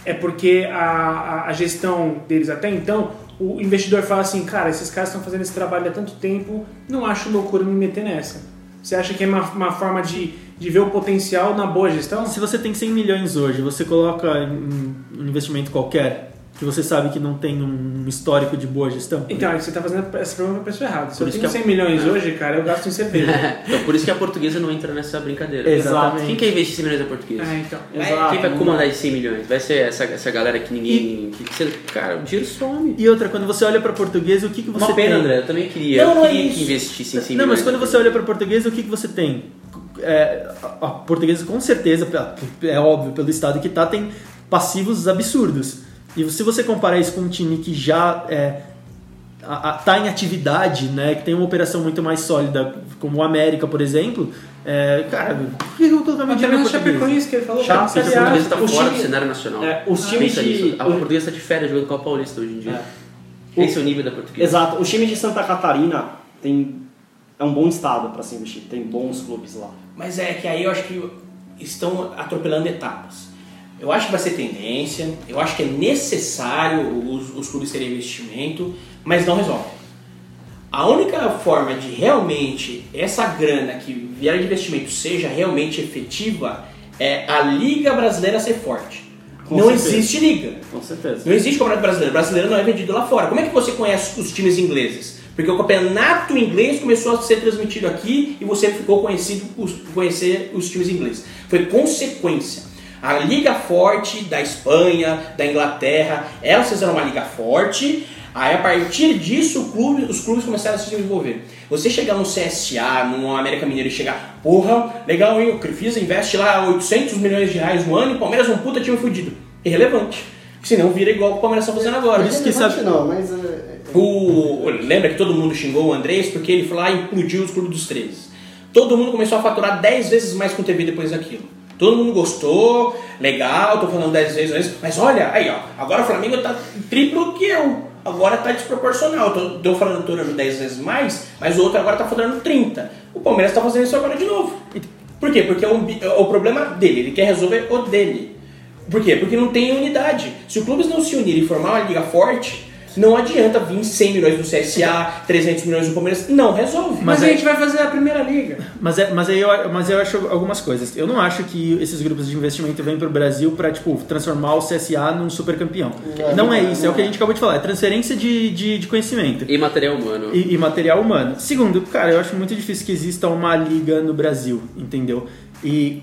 é porque a, a, gestão deles até então, o investidor fala assim, cara, esses caras estão fazendo esse trabalho há tanto tempo, não acho loucura me meter nessa. Você acha que é uma, uma forma de, de ver o potencial na boa gestão? Se você tem 100 milhões hoje, você coloca um investimento qualquer, que você sabe que não tem um histórico de boa gestão? Então, você está fazendo essa pergunta para a pessoa errada. Se Por eu isso tenho que a- 100 milhões hoje, cara, eu gasto em cerveja. então, por isso que a portuguesa não entra nessa brincadeira. Exatamente. Quem quer investir 100 milhões na portuguesa? é, então. Exato. Quem vai comandar esses 100 milhões? Vai ser essa, essa galera que ninguém. Que, que- cara, o dinheiro some. E outra, quando você olha para português, o que, que você Uma pena, tem? André. Eu também queria. Não, eu não é queria que investissem 100 Não, milhões. mas quando você olha para português, o que, que você tem? É, a, portuguesa, com certeza, é óbvio, pelo estado que tá, tem passivos absurdos. E se você comparar isso com um time que já é, a- a- tá em atividade, né, que tem uma operação muito mais sólida, como o América, por exemplo, é, cara, por que eu colocar meu Até time mesmo na o? Chapecoense que ele falou. Chape, A Série A. portuguesa tá o fora time- do cenário nacional. É, os times de- nisso. A o- portuguesa tá de férias jogando Copa Paulista hoje em dia. É. Esse é o nível da portuguesa. Exato. O time de Santa Catarina tem é um bom estado para se investir. Tem bons clubes lá. Mas é que aí eu acho que estão atropelando etapas. Eu acho que vai ser tendência, eu acho que é necessário os, os clubes terem investimento, mas não resolve. A única forma de realmente essa grana que vier de investimento seja realmente efetiva é a Liga Brasileira ser forte. Com não certeza. existe liga. Com certeza. Não existe campeonato brasileiro. O brasileiro não é vendido lá fora. Como é que você conhece os times ingleses? Porque o campeonato inglês começou a ser transmitido aqui e você ficou conhecido por conhecer os times ingleses. Foi consequência. A liga forte da Espanha, da Inglaterra, elas fizeram uma liga forte. Aí a partir disso o clube- os clubes começaram a se desenvolver. Você chegar no CSA, no América Mineiro e chegar, porra, legal, hein? O Crefisa investe lá 800 milhões de reais no ano e o Palmeiras é um puta time fudido. Irrelevante. Senão vira igual o Palmeiras está fazendo agora. Isso que sabe- não, mas é, O, lembra que todo mundo xingou o Andrés porque ele foi lá e implodiu os clubes dos 13. Todo mundo começou a faturar 10 vezes mais com TV depois daquilo. Todo mundo gostou, legal, tô falando 10 vezes mas olha, aí ó, agora o Flamengo tá triplo que eu. Agora tá desproporcional. Tô, tô falando faturando 10 vezes mais, mas o outro agora tá faturando 30. O Palmeiras tá fazendo isso agora de novo. Por quê? Porque é bi- é o problema dele, ele quer resolver o dele. Por quê? Porque não tem unidade. Se os clubes não se unirem e formar uma liga forte, não adianta vir 100 milhões do CSA, 300 milhões do Palmeiras. Não resolve. Mas, Mas a é- gente vai fazer a primeira liga. Mas, é, mas, aí eu, mas eu acho algumas coisas. Eu não acho que esses grupos de investimento vêm para o Brasil para tipo, transformar o CSA num super campeão. Não, Não, é não, isso, é o não que a é. gente acabou de falar. É transferência de, de, de conhecimento. E material humano. E, e material humano. Segundo, cara, eu acho muito difícil que exista uma liga no Brasil, entendeu? E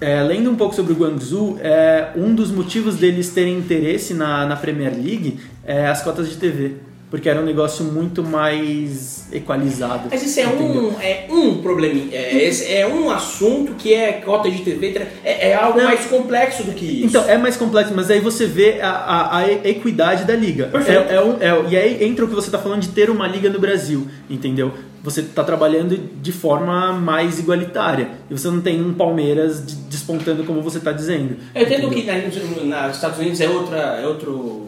é, lendo um pouco sobre o Guangzhou, é, um dos motivos deles terem interesse na, na Premier League é as cotas de TV. Porque era um negócio muito mais equalizado. Mas isso é entendeu? um, é um probleminha. É, é um assunto que é cota de TV. É, é algo Não. mais complexo do que isso. Então, é mais complexo, mas aí você vê a, a, a equidade da liga. Perfeito. É, é um- é- e aí entra o que você está falando de ter uma liga no Brasil, entendeu? Você está trabalhando de forma mais igualitária. E você não tem um Palmeiras de- despontando como você está dizendo. Eu entendo entendeu? que nos Estados Unidos é outra, é outro,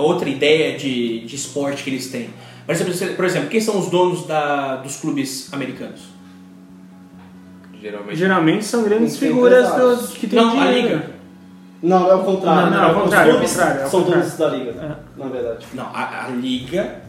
outra ideia de, de esporte que eles têm. Por exemplo, por exemplo, quem são os donos da, dos clubes americanos? Geralmente. Geralmente são grandes Tem figuras dos, que tem Não, a dinheiro. liga. Não, é o contrário. Não, não, é o Os contrário, é o clubes contrário, é o São contrário. donos da liga, na verdade. Não, a, a liga,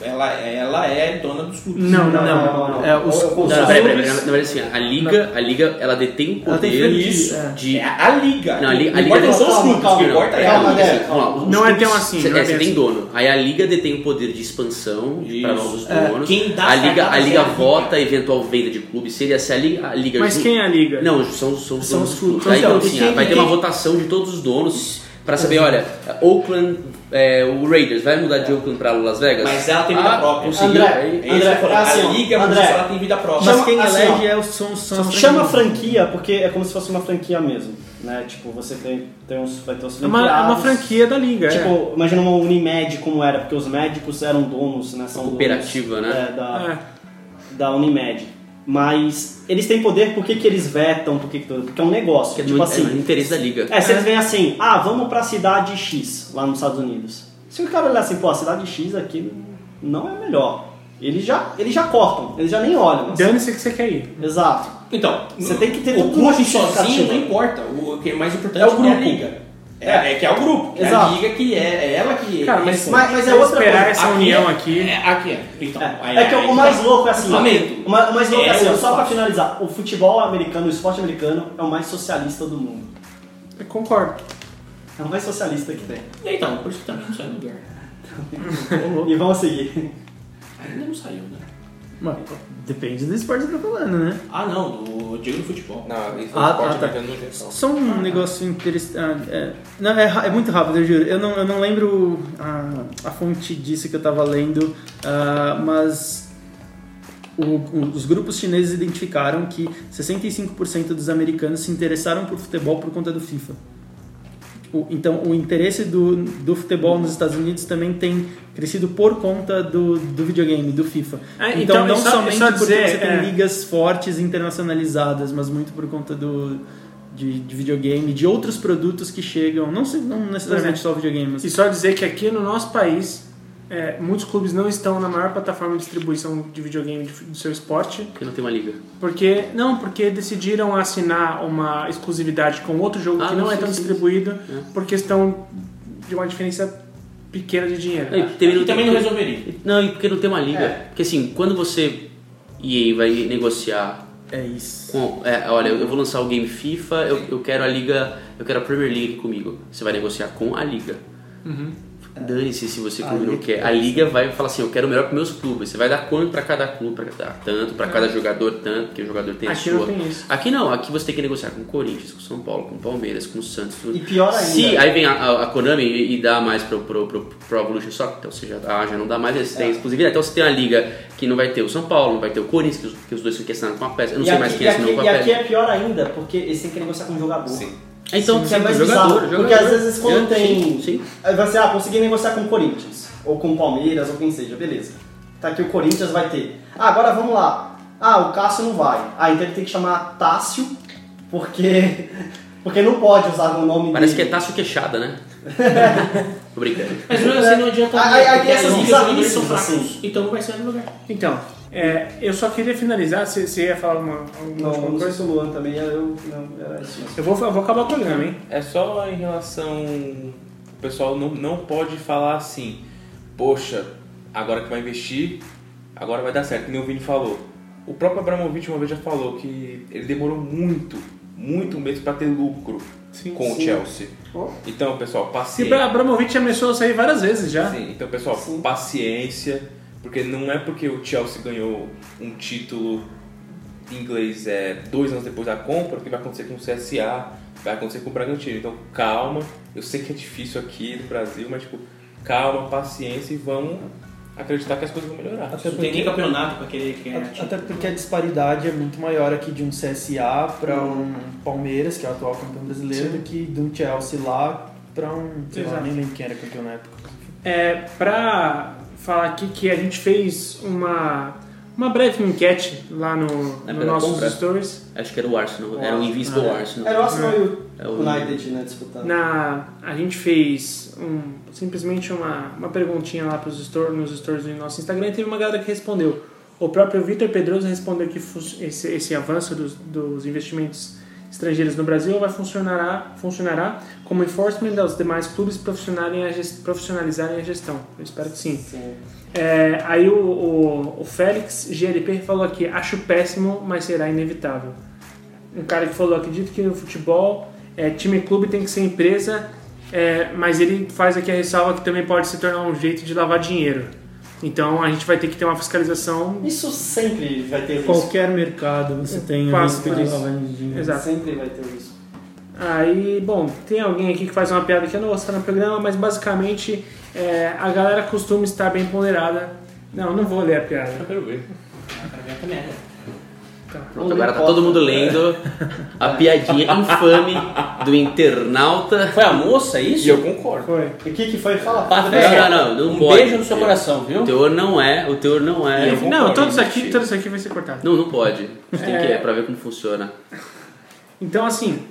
ela, ela é dona dos clubes. Não, não, Não, não. não. é, os- eu- os Não, peraí, peraí, clubes- peraí, na verdade assim, a liga, a liga, ela detém o Ela tem poder franquia, é. de... É a, a liga. Não, a liga- a Não liga tem- são os Calma, clubes, calma, o que importa é a calma, liga. né? assim, vamos lá, os Não é tão assim, Você, não é é, você bem tem assim. dono. Aí a liga detém o poder de expansão para Isso. novos É, donos. quem dá a as liga, a liga é a vota a eventual venda de clubes. Se ele se a liga, a liga Mas quem é a liga? Não, são, são, São os clubes. Aí, então, Então, assim, vai ter uma votação de todos os donos. Pra saber, olha, Oakland, é, o Raiders vai mudar de Oakland pra Las Vegas? Mas ela tem vida Ah, própria. conseguiu. André, É André, falo. assim, a liga, André, ela tem vida própria. Chama- Mas quem assim, elege ó, é o são as Chama franquia porque é como se fosse uma franquia mesmo, né? Tipo, você tem, tem uns, vai ter os É uma, é uma franquia da liga, é. Tipo, imagina uma Unimed como era, porque os médicos eram donos, né? São Cooperativa, donos, né? é, da, É. da Unimed. Mas eles têm poder, por que, que eles vetam? Por que, que tudo? Porque é um negócio. Que é tipo no, assim, é no interesse da liga. é, se eles vêm assim, ah, vamos pra cidade X, lá nos Estados Unidos. Se o cara olhar assim, pô, a cidade X aqui não é melhor. Eles já, eles já cortam, eles já nem olham. assim. Dane-se que você quer ir. Exato. Então, Você tem que ter o clube sozinho não importa. O que é mais importante É o é, a grupo. liga. É, é que é o grupo. É a liga que é, é ela que. Cara, mas, Mas- mas é se outra esperar coisa. essa Aqui união é- aqui. É, aqui é. Então, É, é que aí o mais louco é assim, o ma- o mais louco é, É assim, só pra fácil. finalizar, o futebol americano, o esporte americano é o mais socialista do mundo. Eu concordo. É o mais socialista que tem. Então, por isso que também não saiu do lugar. E vamos seguir. Ainda não saiu, né? Mas, depende do esporte que você tá falando, né? Ah, não, do Diego do futebol. Não, isso é Ah, esporte ah, tá. americano no geral. Só um negócio interessante. ah, é, não, é, é muito rápido, eu juro. Eu não, eu não lembro a, a fonte disso que eu tava lendo, ah, mas o- o- os grupos chineses identificaram que 65% dos americanos se interessaram por futebol por conta do FIFA. Tipo, então, o interesse do, do futebol nos Estados Unidos também tem crescido por conta do, do videogame, do FIFA. É, então, então, não só- somente só porque dizer, você tem é- ligas fortes internacionalizadas, mas muito por conta do, de, de videogame, de outros produtos que chegam, não, não necessariamente só videogames. E só dizer que aqui no nosso país, é, muitos clubes não estão na maior plataforma de distribuição de videogame de- do seu esporte, Porque não tem uma liga. porque não, porque decidiram assinar uma exclusividade com outro jogo Ah, que não não, é tão distribuído É. por questão de uma diferença pequena de dinheiro. E também E também não resolveria. Não, e porque não tem uma liga. É. Porque assim, quando você EA vai negociar É isso. com. é, olha, eu vou lançar o game FIFA, eu, eu quero a liga. Eu quero a Premier League comigo. Você vai negociar com a liga. Dane-se se você A clube não quer. A liga vai falar assim, eu quero o melhor para meus clubes. Você vai dar quanto para cada clube, para dar tanto, para cada jogador, tanto, porque o jogador tem a Aqui sua. não tem isso. Aqui não, aqui você tem que negociar com o Corinthians, com o São Paulo, com o Palmeiras, com o Santos. tudo. E pior ainda. Se aí vem a, a- a Konami e, e dá mais pro, pro, pro, pro Evolution Soccer, então você já, ah, já não dá mais, eles têm exclusividade. Então você tem a liga que não vai ter o São Paulo, não vai ter o Corinthians, que os, que os dois que assinaram com a peça. Eu não e sei aqui, mais quem assinou aqui, com a e aqui peça. é pior ainda, porque eles têm que negociar com o jogador. Sim. Então, que é sim, mais jogador, bizarro, jogador. Porque às vezes quando Eu- tem. Sim, sim. Aí ser, ah, consegui negociar com o Corinthians, ou com o Palmeiras, ou quem seja, beleza. Tá aqui o Corinthians vai ter. Ah, agora vamos lá. Ah, o Cássio não vai. Ah, então ele tem que chamar Tássio, porque. Porque não pode usar o nome Parece que é dele. Tássio Queixada, né? Tô brincando. Mas mesmo assim não adianta. Aí- aí- aí essas são fracos. assim. Então não vai sair do lugar. Então, é, eu só queria finalizar, se você ia falar uma, alguma Não, última não coisa. o Luan também, eu. Não, era isso. Eu vou, eu vou acabar o programa, hein? É só em relação. O pessoal não, não pode falar assim, poxa, agora que vai investir, agora vai dar certo, que nem o Vini falou. O próprio Abramovich uma vez já falou que ele demorou muito, muito mesmo para ter lucro Sim, com o sim. Chelsea. Oh. Então, pessoal, paciência. Abramovich ameaçou sair várias vezes já. Sim, então, pessoal, Sim. paciência, porque não é porque o Chelsea ganhou um título inglês é, dois anos depois da compra que vai acontecer com o CSA, vai acontecer com o Bragantino. Então, calma. Eu sei que é difícil aqui no Brasil, mas, tipo, calma, paciência e vamos acreditar que as coisas vão melhorar. Até Não tem nem campeonato pra querer que Até- Até porque a disparidade é muito maior aqui de um CSA para um Palmeiras, que é o atual campeão brasileiro, do que de um Chelsea lá para um. Sei lá, nem lembro quem era campeão na época. É, pra falar aqui que a gente fez uma, uma breve enquete lá no, Na no pela nossos compra? stories. Acho que era o Arsenal, era o Invincible Arsenal. Era o Arsenal e o É United, né, disputando. Na, a gente fez um, simplesmente uma, uma perguntinha lá pros store, nos stories do nosso Instagram e teve uma galera que respondeu. O próprio Vitor Pedroso respondeu que esse, esse avanço dos, dos investimentos estrangeiros no Brasil vai funcionará, funcionará como enforcement aos demais clubes profissionalizarem a, gestão. Eu espero que sim. Sim. É, aí o, o, o Félix GLP falou aqui, acho péssimo, mas será inevitável. Um cara que falou, acredito que no futebol, é, time e clube tem que ser empresa, é, mas ele faz aqui a ressalva que também pode se tornar um jeito de lavar dinheiro. Então a gente vai ter que ter uma fiscalização. Isso sempre vai ter risco. Qualquer mercado você tem o Quase risco de isso. lavagem de dinheiro. Exato. Sempre vai ter risco. Aí, bom, tem alguém aqui que faz uma piada que eu não vou no programa, mas basicamente é, a galera costuma estar bem ponderada. Não, não vou ler a piada. Eu quero ver. Eu quero ver também, né? Pronto, agora tá todo mundo lendo a piadinha infame do internauta. Foi a moça isso? E eu concordo. Foi. O que que foi? Fala. Tá, Não, não, não, não um pode. beijo no seu coração, viu? O teor não é, o teor não é. Eu Não, isso aqui, isso aqui vai ser cortado. Não, não pode. Tem que É. é pra ver como funciona. Então, assim,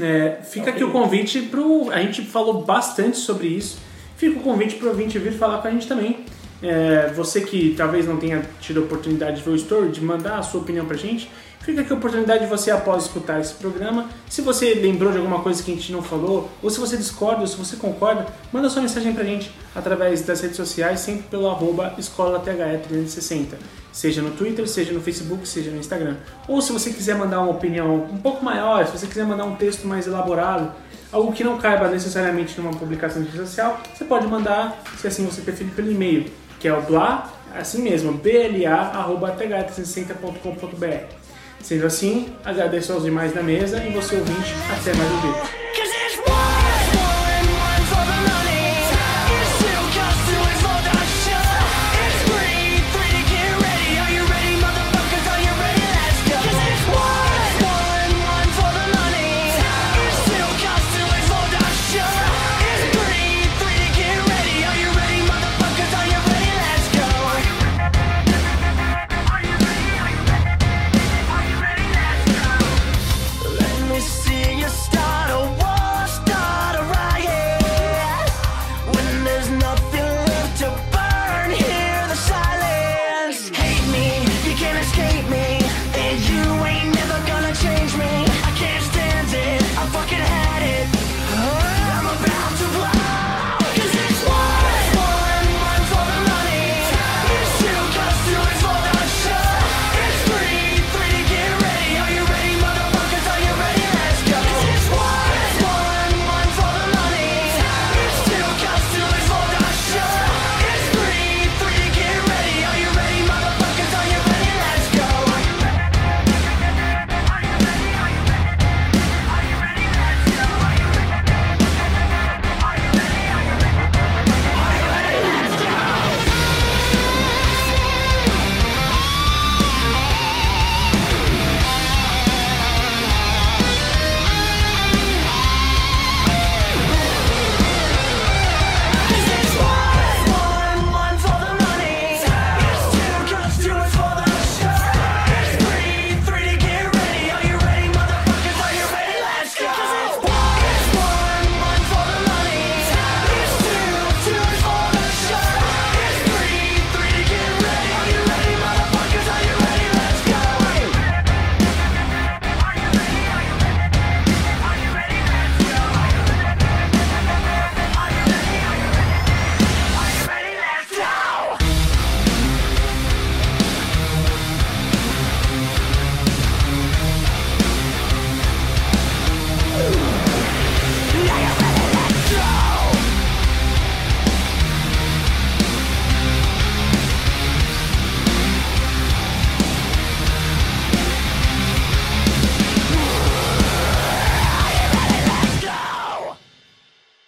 é, fica aqui o convite pro. A gente falou bastante sobre isso. Fica o convite pro ouvinte vir falar com a gente também. É, você que talvez não tenha tido a oportunidade de ver o story, de mandar a sua opinião pra gente, fica aqui a oportunidade de você, após escutar esse programa, se você lembrou de alguma coisa que a gente não falou, ou se você discorda, ou se você concorda, manda sua mensagem pra gente através das redes sociais, sempre pelo arroba escolathe360. Seja no Twitter, seja no Facebook, seja no Instagram. Ou se você quiser mandar uma opinião um pouco maior, se você quiser mandar um texto mais elaborado, algo que não caiba necessariamente numa publicação de rede social, você pode mandar, se assim você preferir, pelo e-mail, que é o blá, assim mesmo, bla.th360.com.br. Sendo assim, agradeço aos demais da mesa e você ouvinte, até mais um vídeo.